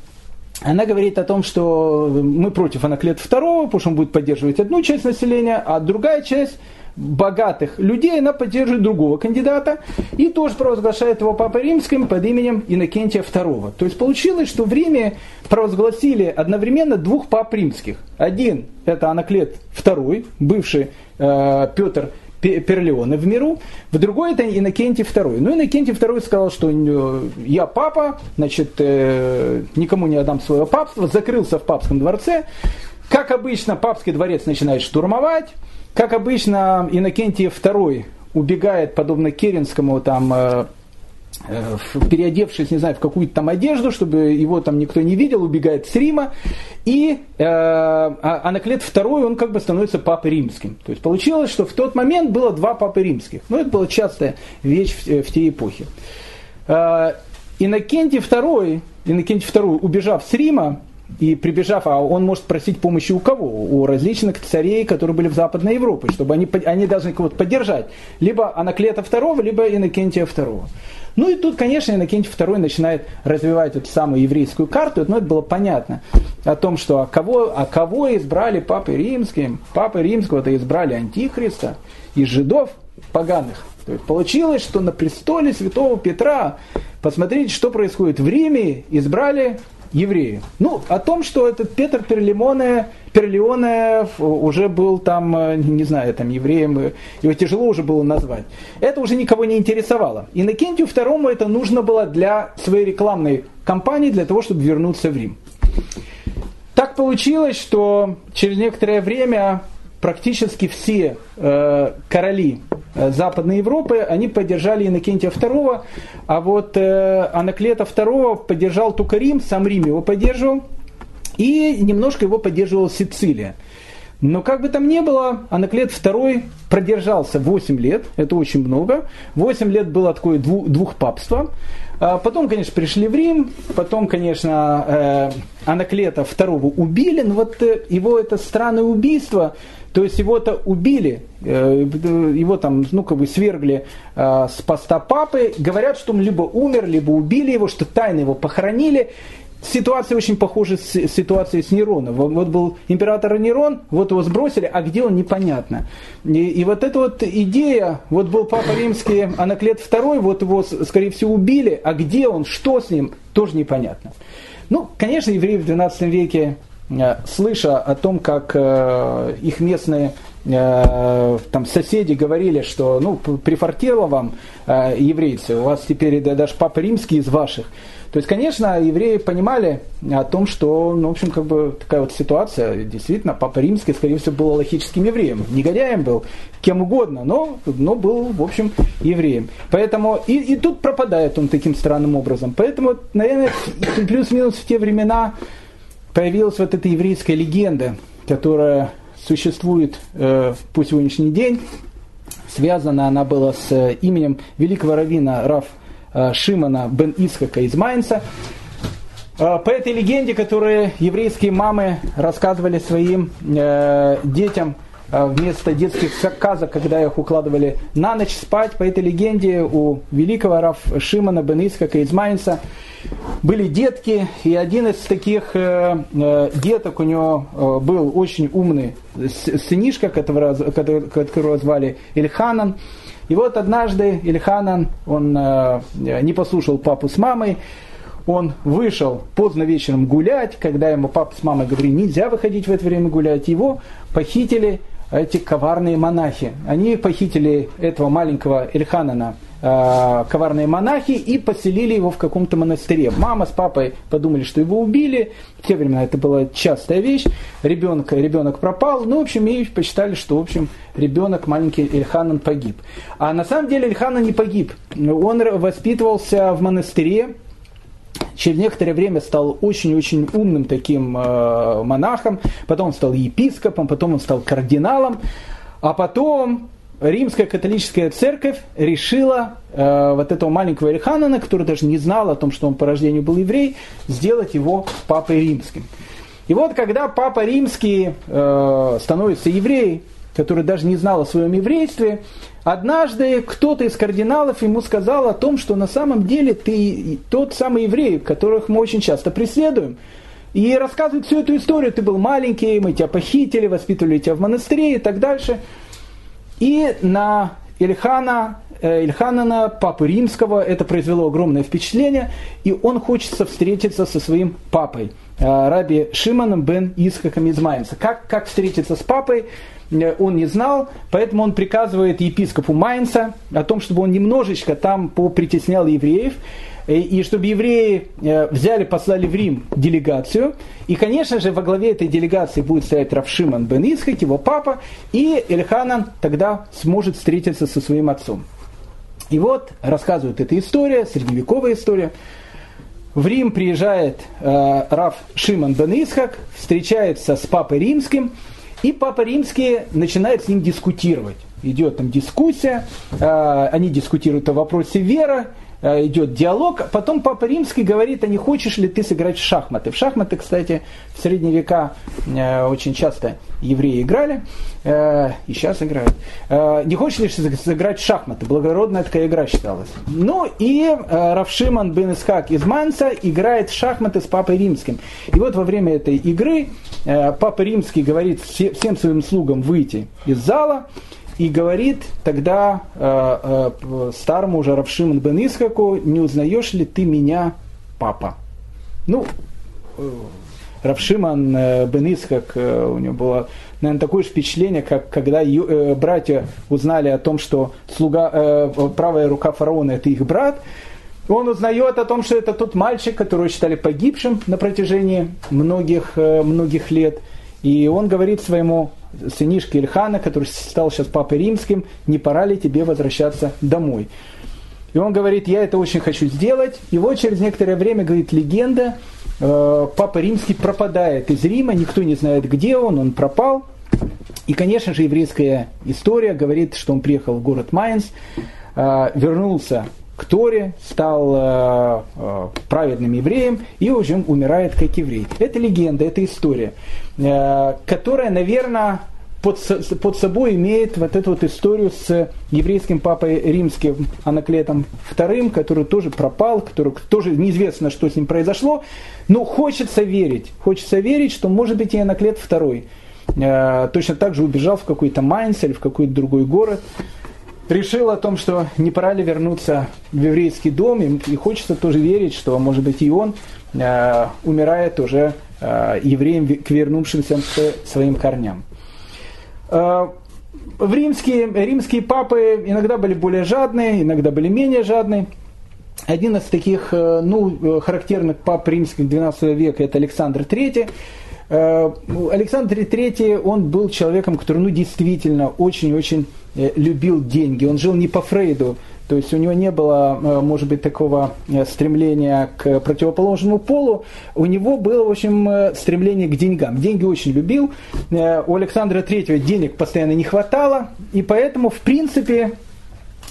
она говорит о том, что мы против Анаклета II, потому что он будет поддерживать одну часть населения, а другая часть богатых людей, она поддерживает другого кандидата и тоже провозглашает его Папой Римским под именем Иннокентия II. То есть получилось, что в Риме провозгласили одновременно двух пап римских. Один – это Анаклет II, бывший э, Петр Перлеоне в миру, в другой это Иннокентий II. Ну, Иннокентий II сказал, что э, я папа, значит, э, никому не отдам свое папство, закрылся в папском дворце. Как обычно, папский дворец начинает штурмовать, как обычно, Иннокентий II убегает, подобно Керенскому, там, э, э, переодевшись, не знаю, в какую-то там одежду, чтобы его там никто не видел, убегает с Рима, и э, а Анаклет II, он как бы становится папой римским. То есть получилось, что в тот момент было два папы римских. Но ну, это была частая вещь в, в те эпохи. Э, Иннокентий II, Иннокентий II, убежав с Рима, и прибежав, а он может просить помощи у кого? У различных царей, которые были в Западной Европе, чтобы они, они должны кого-то поддержать. Либо Анаклета II, либо Иннокентия II. Ну и тут, конечно, Иннокентий II начинает развивать эту самую еврейскую карту, но это было понятно о том, что а кого, а кого избрали папой римским? Папой римского-то избрали антихриста из жидов поганых. То есть получилось, что на престоле святого Петра, посмотрите, что происходит в Риме, избрали евреи. Ну, о том, что этот Петр Перлеоне, Перлеоне уже был там, э, не знаю, там евреем, э, его тяжело уже было назвать. Это уже никого не интересовало. Иннокентию II это нужно было для своей рекламной кампании, для того, чтобы вернуться в Рим. Так получилось, что через некоторое время практически все э, короли Западной Европы, они поддержали Иннокентия II, а вот э, Анаклета II поддержал только Рим, сам Рим его поддерживал, и немножко его поддерживала Сицилия. Но как бы там ни было, Анаклет II продержался 8 лет, это очень много. 8 лет было такое двух, двухпапство. А потом, конечно, пришли в Рим, потом, конечно, э, Анаклета II убили, но вот э, его это странное убийство, то есть его-то убили, э, его там, ну, как бы свергли э, с поста папы. Говорят, что он либо умер, либо убили его, что тайно его похоронили. Ситуация очень похожа с ситуацией с Нероном. Вот был император Нерон, вот его сбросили, а где он, непонятно. И, и вот эта вот идея, вот был папа римский Анаклет II, вот его, скорее всего, убили, а где он, что с ним, тоже непонятно. Ну, конечно, евреи в XII веке слыша о том, как их местные там соседи говорили, что ну, прифартило вам еврейцы, у вас теперь даже папа римский из ваших, то есть, конечно, евреи понимали о том, что, ну, в общем, как бы такая вот ситуация, действительно, Папа Римский, скорее всего, был логическим евреем. Негодяем был, кем угодно, но, но был, в общем, евреем. Поэтому и, и тут пропадает он таким странным образом. Поэтому, наверное, плюс-минус в те времена появилась вот эта еврейская легенда, которая существует э, по сегодняшний день. Связана она была с э, именем великого равина Раф Э, Шимона бен Исхака из Майнца. Э, по этой легенде, которую еврейские мамы рассказывали своим э, детям вместо детских сказок, когда их укладывали на ночь спать, по этой легенде у великого Раф Шимона бен Исхака из Майнца были детки, и один из таких деток у него был очень умный сынишка, которого, которого звали Ильханан. И вот однажды Ильханан, он э, не послушал папу с мамой, он вышел поздно вечером гулять, когда ему папа с мамой говорили, нельзя выходить в это время гулять, его похитили эти коварные монахи. Они похитили этого маленького Ильханана Э, коварные монахи и поселили его в каком-то монастыре. Мама с папой подумали, что его убили. В те времена это была частая вещь. Ребенок, ребенок пропал. Ну, в общем, и посчитали, что, в общем, ребенок, маленький Ильханан погиб. А на самом деле Ильханан не погиб. Он воспитывался в монастыре, через некоторое время стал очень-очень умным таким э, монахом, потом он стал епископом, потом он стал кардиналом, а потом римская католическая церковь решила э, вот этого маленького Эльханана, который даже не знал о том, что он по рождению был еврей, сделать его папой римским. И вот когда папа римский э, становится евреем, который даже не знал о своем еврействе, однажды кто-то из кардиналов ему сказал о том, что на самом деле ты тот самый еврей, которых мы очень часто преследуем. И рассказывает всю эту историю. Ты был маленький, мы тебя похитили, воспитывали тебя в монастыре и так дальше. И на Ильхана, э, Ильханана, папы римского, это произвело огромное впечатление, и он хочется встретиться со своим папой, э, раби Шиманом бен Исхаком из Майнца. Как, как встретиться с папой, он не знал, поэтому он приказывает епископу Майнца о том, чтобы он немножечко там попритеснял евреев, и чтобы евреи э, взяли, послали в Рим делегацию. И, конечно же, во главе этой делегации будет стоять Равшиман бен Исхак, его папа, и Эльханан тогда сможет встретиться со своим отцом. И вот рассказывают эта история, средневековая история. В Рим приезжает э, Рав Шиман бен Исхак, встречается с папой римским, и папа римский начинает с ним дискутировать. Идет там дискуссия, э, они дискутируют о вопросе веры, идет диалог. Потом Папа Римский говорит, а не хочешь ли ты сыграть в шахматы? В шахматы, кстати, в средние века э, очень часто евреи играли, э, и сейчас играют. Не хочешь ли сыграть в шахматы? Благородная такая игра считалась. Ну и Равшиман бен Исхак из Манса играет в шахматы с Папой Римским. И вот во время этой игры Папа Римский говорит всем своим слугам выйти из зала, и говорит тогда э, э, старому уже Равшиман бен Исхаку, не узнаешь ли ты меня, папа? Ну, э, Равшиман э, бен Исхак, э, у него было, наверное, такое же впечатление, как когда ю, э, братья узнали о том, что слуга, э, правая рука фараона это их брат, он узнает о том, что это тот мальчик, которого считали погибшим на протяжении многих, э, многих лет. И он говорит своему сынишке Ильхана, который стал сейчас папой римским, не пора ли тебе возвращаться домой? И он говорит, я это очень хочу сделать. И вот через некоторое время, говорит легенда, э, папа римский пропадает из Рима, никто не знает, где он, он пропал. И, конечно же, еврейская история говорит, что он приехал в город Майнц, э, вернулся к Торе, стал э, э, праведным евреем и уже умирает как еврей. Это легенда, это история, э, которая, наверное, под, под собой имеет вот эту вот историю с еврейским папой римским Анаклетом II, который тоже пропал, который тоже неизвестно, что с ним произошло, но хочется верить, хочется верить, что может быть и Анаклет II э, точно так же убежал в какой-то Майнц или в какой-то другой город, решил о том, что не пора ли вернуться в еврейский дом, и, и хочется тоже верить, что, может быть, и он э, умирает уже евреям, к вернувшимся к своим корням. В римские, римские папы иногда были более жадные, иногда были менее жадные. Один из таких ну, характерных пап римских XII века это Александр III. Александр III, он был человеком, который ну, действительно очень-очень любил деньги. Он жил не по Фрейду, то есть у него не было, э, может быть, такого э, стремления к противоположному полу. У него было, в общем, э, стремление к деньгам. Деньги очень любил. У Александра Третьего денег постоянно не хватало. И поэтому, в принципе,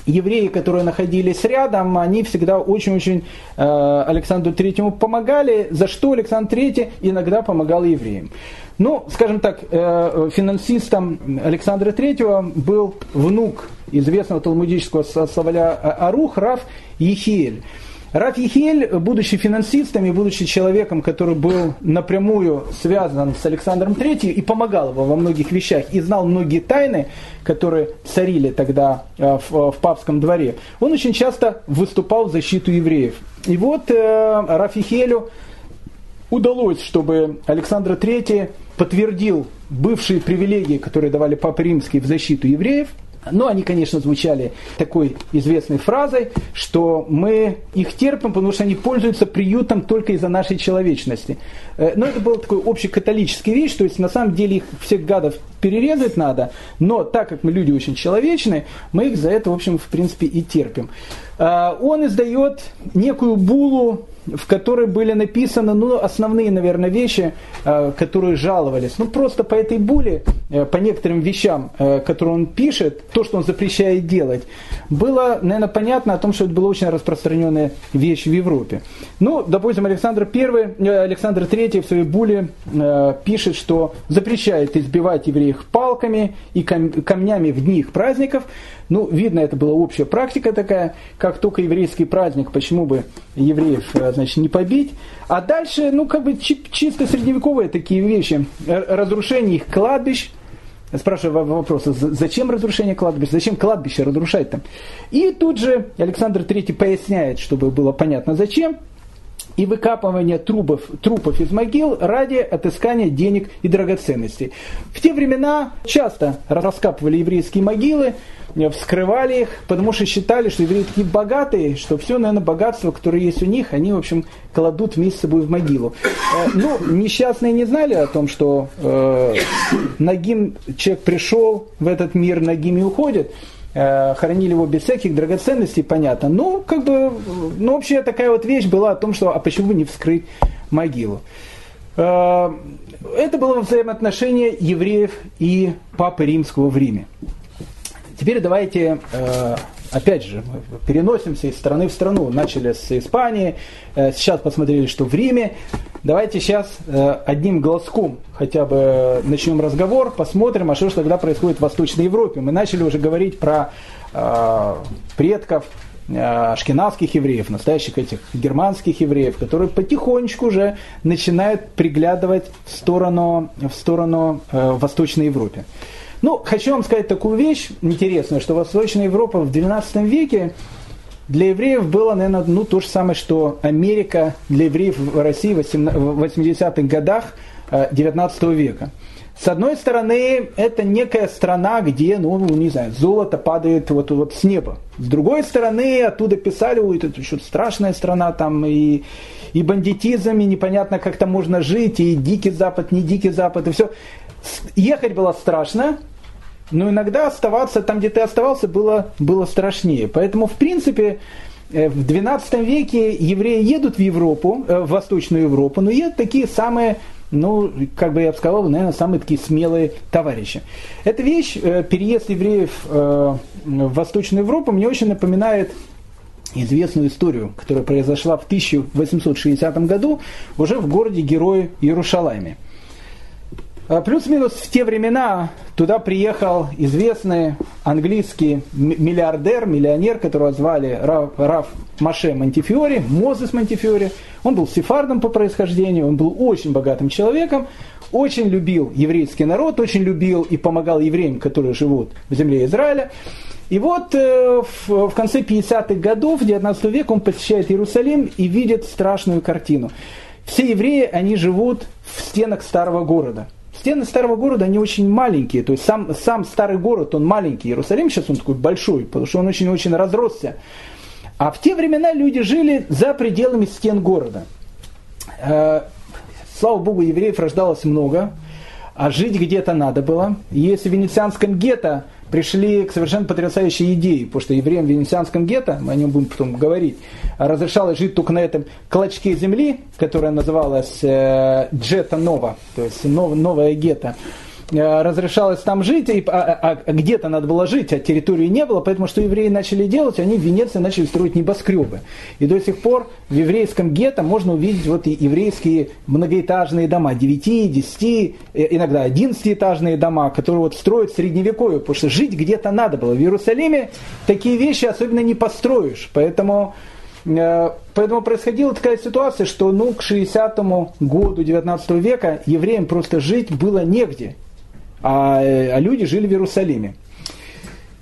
евреи, которые находились рядом, они всегда очень-очень Александру Третьему помогали, за что Александр Третий иногда помогал евреям. Ну, скажем так, финансистом Александра Третьего был внук известного талмудического словаря Арух Раф Ехиэль. Раф Ехель, будучи финансистом и будучи человеком, который был напрямую связан с Александром III и помогал его во многих вещах, и знал многие тайны, которые царили тогда э, в, в папском дворе, он очень часто выступал в защиту евреев. И вот э, Раф Ехелю удалось, чтобы Александр III подтвердил бывшие привилегии, которые давали Папы Римские в защиту евреев – но они, конечно, звучали такой известной фразой, что мы их терпим, потому что они пользуются приютом только из-за нашей человечности. Э, но это был такой общекатолический вещь, то есть на самом деле их всех гадов перерезать надо, но так как мы люди очень человечные, мы их за это, в общем, в принципе и терпим. Э, он издает некую булу в которой были написаны ну, основные, наверное, вещи, э, которые жаловались. Ну, просто по этой буле, э, по некоторым вещам, которые он пишет, то, что он запрещает делать, было, наверное, понятно о том, что это была очень распространенная вещь в Европе. Ну, допустим, Александр I, Александр III в своей буле пишет, что запрещает избивать евреев палками и камнями в дни их праздников, ну, видно, это была общая практика такая, как только еврейский праздник, почему бы евреев, э, значит, не побить. А дальше, ну, как бы чисто средневековые такие вещи. Разрушение их кладбищ, Спрашиваю вопрос, зачем разрушение кладбища, зачем кладбище разрушать там? И тут же Александр III поясняет, чтобы было понятно зачем, и выкапывание трупов, трупов из могил ради отыскания денег и драгоценностей. В те времена часто раскапывали еврейские могилы, вскрывали их, потому что считали, что евреи такие богатые, что все, наверное, богатство, которое есть у них, они, в общем, кладут вместе с собой в могилу. Э, ну, несчастные не знали о том, что э, Нагим, человек пришел в этот мир, Нагим и уходит, хоронили его без всяких драгоценностей, понятно. Ну, как бы, ну, вообще такая вот вещь была о том, что, а почему бы не вскрыть могилу. Э, это было взаимоотношение евреев и Папы Римского в Риме. Теперь давайте, э, опять же, переносимся из страны в страну. Начали с Испании, э, сейчас посмотрели, что в Риме. Давайте сейчас э, одним глазком хотя бы начнем разговор, посмотрим, а что же тогда происходит в Восточной Европе. Мы начали уже говорить про предков ашкенадских евреев, настоящих этих германских евреев, которые потихонечку уже начинают приглядывать в сторону, в сторону э, Восточной Европе. Ну, хочу вам сказать такую вещь интересную, что Восточная Европа в XII веке для евреев было, наверное, ну, то же самое, что Америка для евреев в России в 80-х годах 19 э, века. С одной стороны, это некая страна, где, ну, не знаю, золото падает вот, вот с неба. С другой стороны, оттуда писали, ой, это еще страшная страна, там и, и бандитизм, и непонятно, как там можно жить, и дикий Запад, не дикий Запад, и все. Ехать было страшно, но иногда оставаться там, где ты оставался, было, было страшнее. Поэтому, в принципе, э, в XII веке евреи едут в Европу, э, в Восточную Европу, но едут такие самые, ну, как бы я бы сказал, наверное, самые такие смелые товарищи. Эта вещь, э, переезд евреев в Восточную Европу, мне очень напоминает известную историю, которая произошла в 1860 году уже в городе Герое Иерушалайме. А, плюс-минус в те времена туда приехал известный английский миллиардер, миллионер, которого звали Раф, Раф Маше Монтифиори, Мозес Монтифиори. Он был сефардом по происхождению, он был очень богатым человеком, очень любил еврейский народ, очень любил и помогал евреям, которые живут в земле Израиля. И вот э, в, в конце 50-х годов 19 века он посещает Иерусалим и видит страшную картину. все евреи, они живут в стенах старого города. Стены старого города, они очень маленькие, то есть сам, сам старый город, он маленький. Иерусалим сейчас он такой большой, потому что он очень-очень разросся. А в те времена люди жили за пределами стен города. Э, слава Богу, евреев рождалось много, а жить где-то надо было. Если в венецианском гетто пришли к совершенно потрясающей идее, потому что евреям в венецианском гетто, мы о нем будем потом говорить, разрешалось жить только на этом клочке земли, которая называлась э, Джета Нова, то есть нов, новая гетто. Э, разрешалось там жить, и, а, а, а где-то надо было жить, а территории не было, поэтому что евреи начали делать, они в Венеции начали строить небоскребы. И до сих пор в еврейском гетто можно увидеть вот и еврейские многоэтажные дома, 9, 10, э, иногда 11-этажные дома, которые вот строят в средневековье, потому что жить где-то надо было. В Иерусалиме такие вещи особенно не построишь, поэтому э, Поэтому происходила такая ситуация, что ну, к 60-му году 19 века евреям просто жить было негде а, а люди жили в Иерусалиме.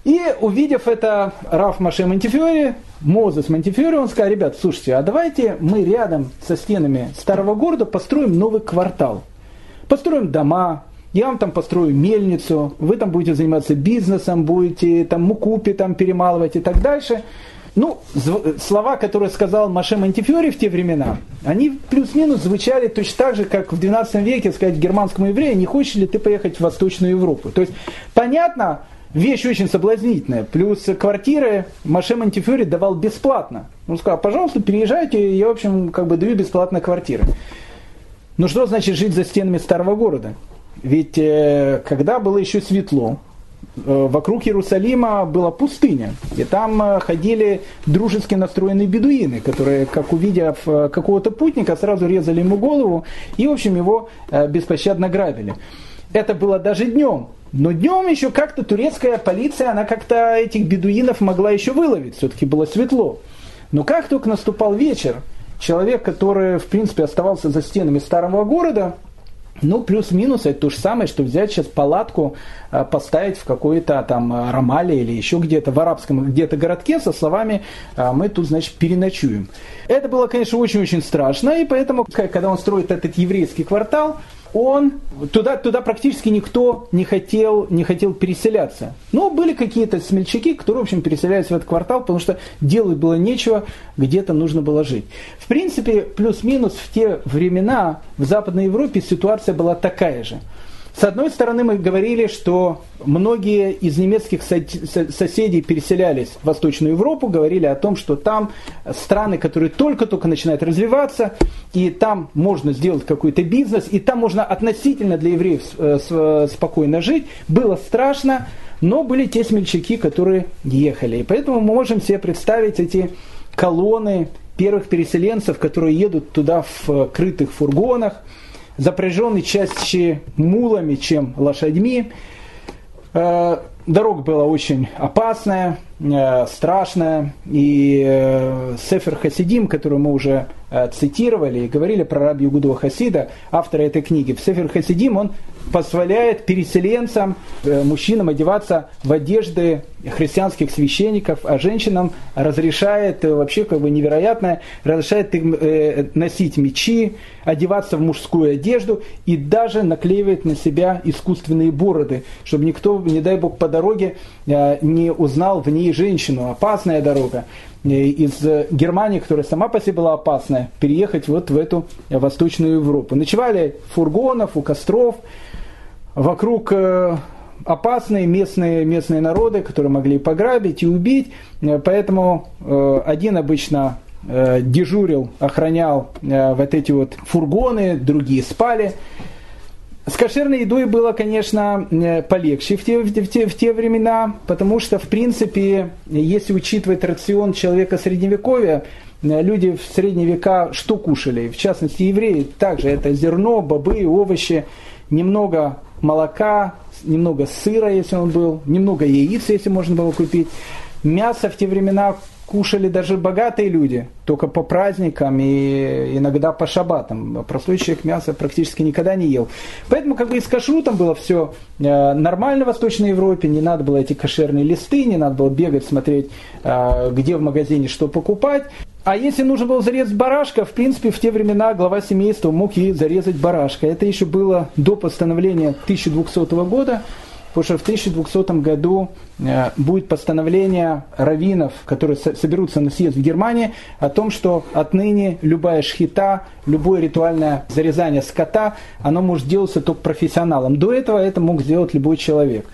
И увидев это Раф Маше Монтифиори, Мозес Монтифиори, он сказал, ребят, слушайте, а давайте мы рядом со стенами старого города построим новый квартал. Построим дома, я вам там построю мельницу, вы там будете заниматься бизнесом, будете там муку там перемалывать и так дальше. Ну, слова, которые сказал Маше Монтифиори в те времена, они плюс-минус звучали точно так же, как в 12 веке сказать германскому еврею, не хочешь ли ты поехать в Восточную Европу. То есть, понятно, вещь очень соблазнительная. Плюс квартиры Маше Монтифиори давал бесплатно. Он сказал, пожалуйста, переезжайте, я, в общем, как бы даю бесплатно квартиры. Ну что значит жить за стенами старого города? Ведь э, когда было еще светло, вокруг Иерусалима была пустыня, и там э, ходили дружески настроенные бедуины, которые, как увидев э, какого-то путника, сразу резали ему голову и, в общем, его беспощадно грабили. Это было даже днем. Но днем еще как-то турецкая полиция, она как-то этих бедуинов могла еще выловить, все-таки было светло. Но как только наступал вечер, человек, который, в принципе, оставался за стенами старого города, ну, плюс-минус это то же самое, что взять сейчас палатку, э, поставить в какой-то там э, Ромале или еще где-то в арабском где-то городке со словами «А «мы тут, значит, переночуем». Это было, конечно, очень-очень страшно, и поэтому, когда он строит этот еврейский квартал, он, туда, туда практически никто не хотел, не хотел переселяться. Но были какие-то смельчаки, которые, в общем, переселялись в этот квартал, потому что делать было нечего, где-то нужно было жить. В принципе, плюс-минус в те времена в Западной Европе ситуация была такая же – с одной стороны, мы говорили, что многие из немецких соседей переселялись в Восточную Европу, говорили о том, что там страны, которые только-только начинают развиваться, и там можно сделать какой-то бизнес, и там можно относительно для евреев э, спокойно жить. Было страшно, но были те смельчаки, которые ехали. И поэтому мы можем себе представить эти колонны первых переселенцев, которые едут туда в крытых фургонах, запряженный чаще мулами, чем лошадьми. Э, дорога была очень опасная, э, страшная. И э, Сефер Хасидим, который мы уже цитировали и говорили про раби Югудова Хасида, автора этой книги, в Сефер Хасидим он позволяет переселенцам, мужчинам одеваться в одежды христианских священников, а женщинам разрешает, вообще как бы невероятно, разрешает им носить мечи, одеваться в мужскую одежду и даже наклеивает на себя искусственные бороды, чтобы никто, не дай бог, по дороге э, не узнал в ней женщину. Опасная дорога э, из Германии, которая сама по себе была опасная, переехать вот в эту Восточную Европу. Ночевали в фургонов, у костров, вокруг э, опасные местные, местные народы, которые могли пограбить и убить. Поэтому один обычно э, дежурил, охранял э, вот эти вот фургоны, другие спали. С кошерной едой было, конечно, э, полегче в те, в, те, в те времена, потому что, в принципе, если учитывать рацион человека средневековья, э, люди в средние века что кушали? В частности, евреи также это зерно, бобы, овощи, немного молока, немного сыра, если он был, немного яиц, если можно было купить. Мясо в те времена кушали даже богатые люди, только по праздникам и иногда по шабатам. Простой человек мясо практически никогда не ел. Поэтому как бы и с кашрутом было все э, нормально в Восточной Европе, не надо было эти кошерные листы, не надо было бегать, смотреть, э, где в магазине что покупать. А если нужно было зарезать барашка, в принципе, в те времена глава семейства мог и зарезать барашка. Это еще было до постановления 1200 года, потому что в 1200 году э, будет постановление раввинов, которые соберутся на съезд в Германии, о том, что отныне любая шхита, любое ритуальное зарезание скота, оно может делаться только профессионалом. До этого это мог сделать любой человек.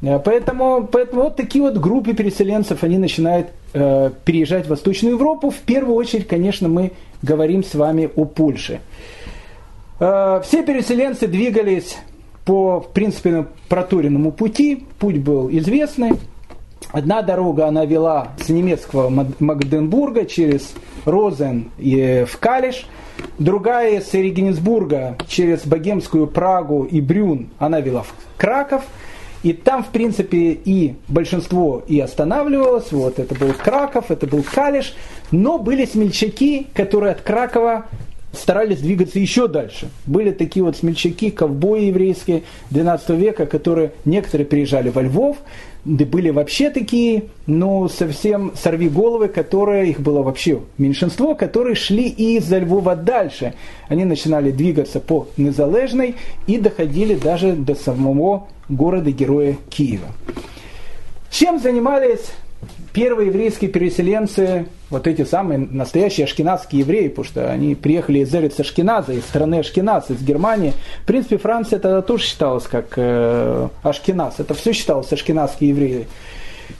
Э, поэтому, поэтому вот такие вот группы переселенцев, они начинают э, переезжать в Восточную Европу. В первую очередь, конечно, мы говорим с вами о Польше. Э, все переселенцы двигались по, в принципе, проторенному пути. Путь был известный. Одна дорога, она вела с немецкого Магденбурга через Розен и в Калиш. Другая с Регенсбурга через Богемскую Прагу и Брюн, она вела в Краков – и там, в принципе, и большинство и останавливалось. Вот, это был Краков, это был Калиш. Но были смельчаки, которые от Кракова старались двигаться еще дальше. Были такие вот смельчаки, ковбои еврейские 12 века, которые некоторые приезжали во Львов, да были вообще такие, ну, совсем сорви головы, которые, их было вообще меньшинство, которые шли из-за Львова дальше. Они начинали двигаться по Незалежной и доходили даже до самого города-героя Киева. Чем занимались первые еврейские переселенцы, вот эти самые настоящие ашкенадские евреи, потому что они приехали из Эриц Ашкеназа, из страны Ашкеназ, из Германии. В принципе, Франция тогда тоже считалась как э, Ашкеназ. Это все считалось ашкенадские евреи.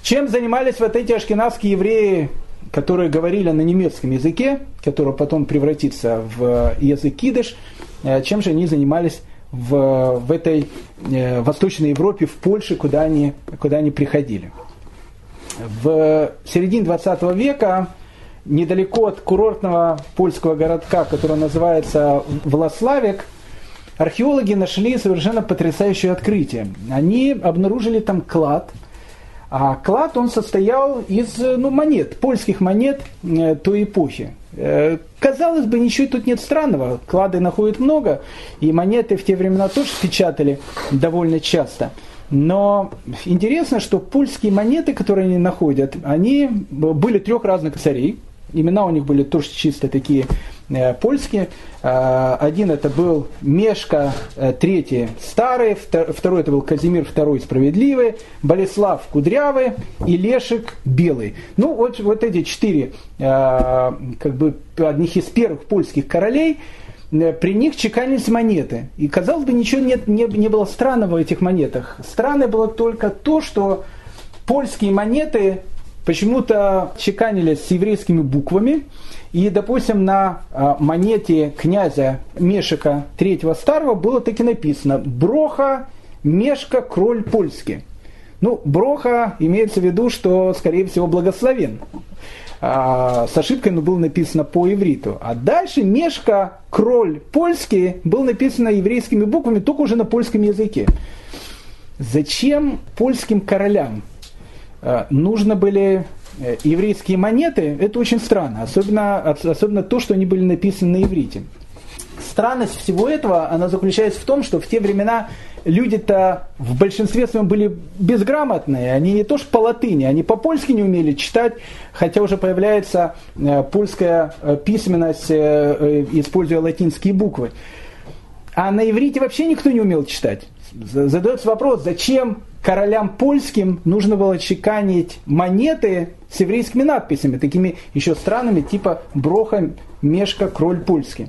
Чем занимались вот эти ашкенадские евреи, которые говорили на немецком языке, который потом превратится в язык кидыш, э, чем же они занимались в, в этой э, Восточной Европе, в Польше, куда они, куда они приходили. В середине 20 века недалеко от курортного польского городка, который называется Влаславик, археологи нашли совершенно потрясающее открытие. Они обнаружили там клад, а клад он состоял из ну, монет, польских монет э, той эпохи. Э, казалось бы, ничего тут нет странного. Клады находят много, и монеты в те времена тоже печатали довольно часто. Но интересно, что польские монеты, которые они находят, они были трех разных царей. Имена у них были тоже чисто такие э, польские. Э, один это был Мешка III Старый, второй это был Казимир II Справедливый, Болеслав Кудрявый и Лешек Белый. Ну, вот, вот эти четыре, э, как бы, одних из первых польских королей – Э, при них чеканились монеты. И, казалось бы, ничего нет, не, не было странного в этих монетах. Странное было только то, что польские монеты почему-то чеканились с еврейскими буквами. И, допустим, на а, монете князя Мешика третьего старого было так и написано «Броха Мешка, кроль польский». Ну, Броха имеется в виду, что, скорее всего, благословен а, с ошибкой, но было написано по ивриту. А дальше Мешка, кроль польский, был написано еврейскими буквами, только уже на польском языке. Зачем польским королям а, нужно были э, еврейские монеты? Это очень странно, особенно, особенно то, что они были написаны на иврите. Странность всего этого, она заключается в том, что в те времена люди-то в большинстве своем были безграмотные, они не то что по латыни, они по-польски не умели читать, хотя уже появляется э, польская э, письменность, э, используя латинские буквы. А на иврите вообще никто не умел читать. Задается вопрос, зачем королям польским нужно было чеканить монеты с еврейскими надписями, такими еще странными, типа Броха, Мешка, Кроль польский.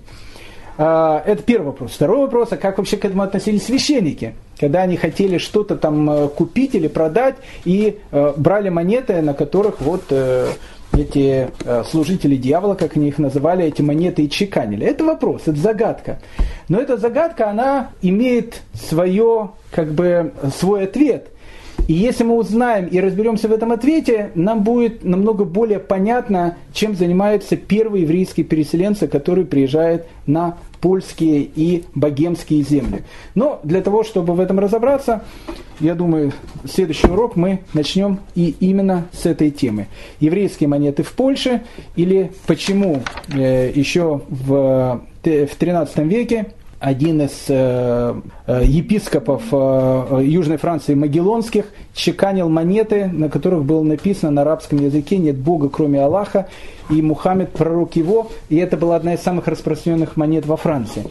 А, это первый вопрос. Второй вопрос, а как вообще к этому относились священники? Когда они хотели что-то там э, купить или продать и э, брали монеты, на которых вот э, эти служители дьявола, как они их называли, эти монеты и чеканили. Это вопрос, это загадка. Но эта загадка, она имеет свое, как бы, свой ответ. И если мы узнаем и разберемся в этом ответе, нам будет намного более понятно, чем занимаются первые еврейские переселенцы, которые приезжают на польские и богемские земли. Но для того, чтобы в этом разобраться, я думаю, следующий урок мы начнем и именно с этой темы. Еврейские монеты в Польше или почему э, еще в, в 13 веке один из э, э, епископов э, Южной Франции Магеллонских чеканил монеты, на которых было написано на арабском языке «Нет Бога, кроме Аллаха», и Мухаммед пророк его, и это была одна из самых распространенных монет во Франции.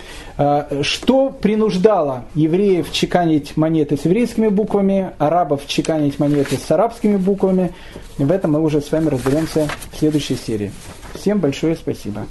Что принуждало евреев чеканить монеты с еврейскими буквами, арабов чеканить монеты с арабскими буквами? В этом мы уже с вами разберемся в следующей серии. Всем большое спасибо.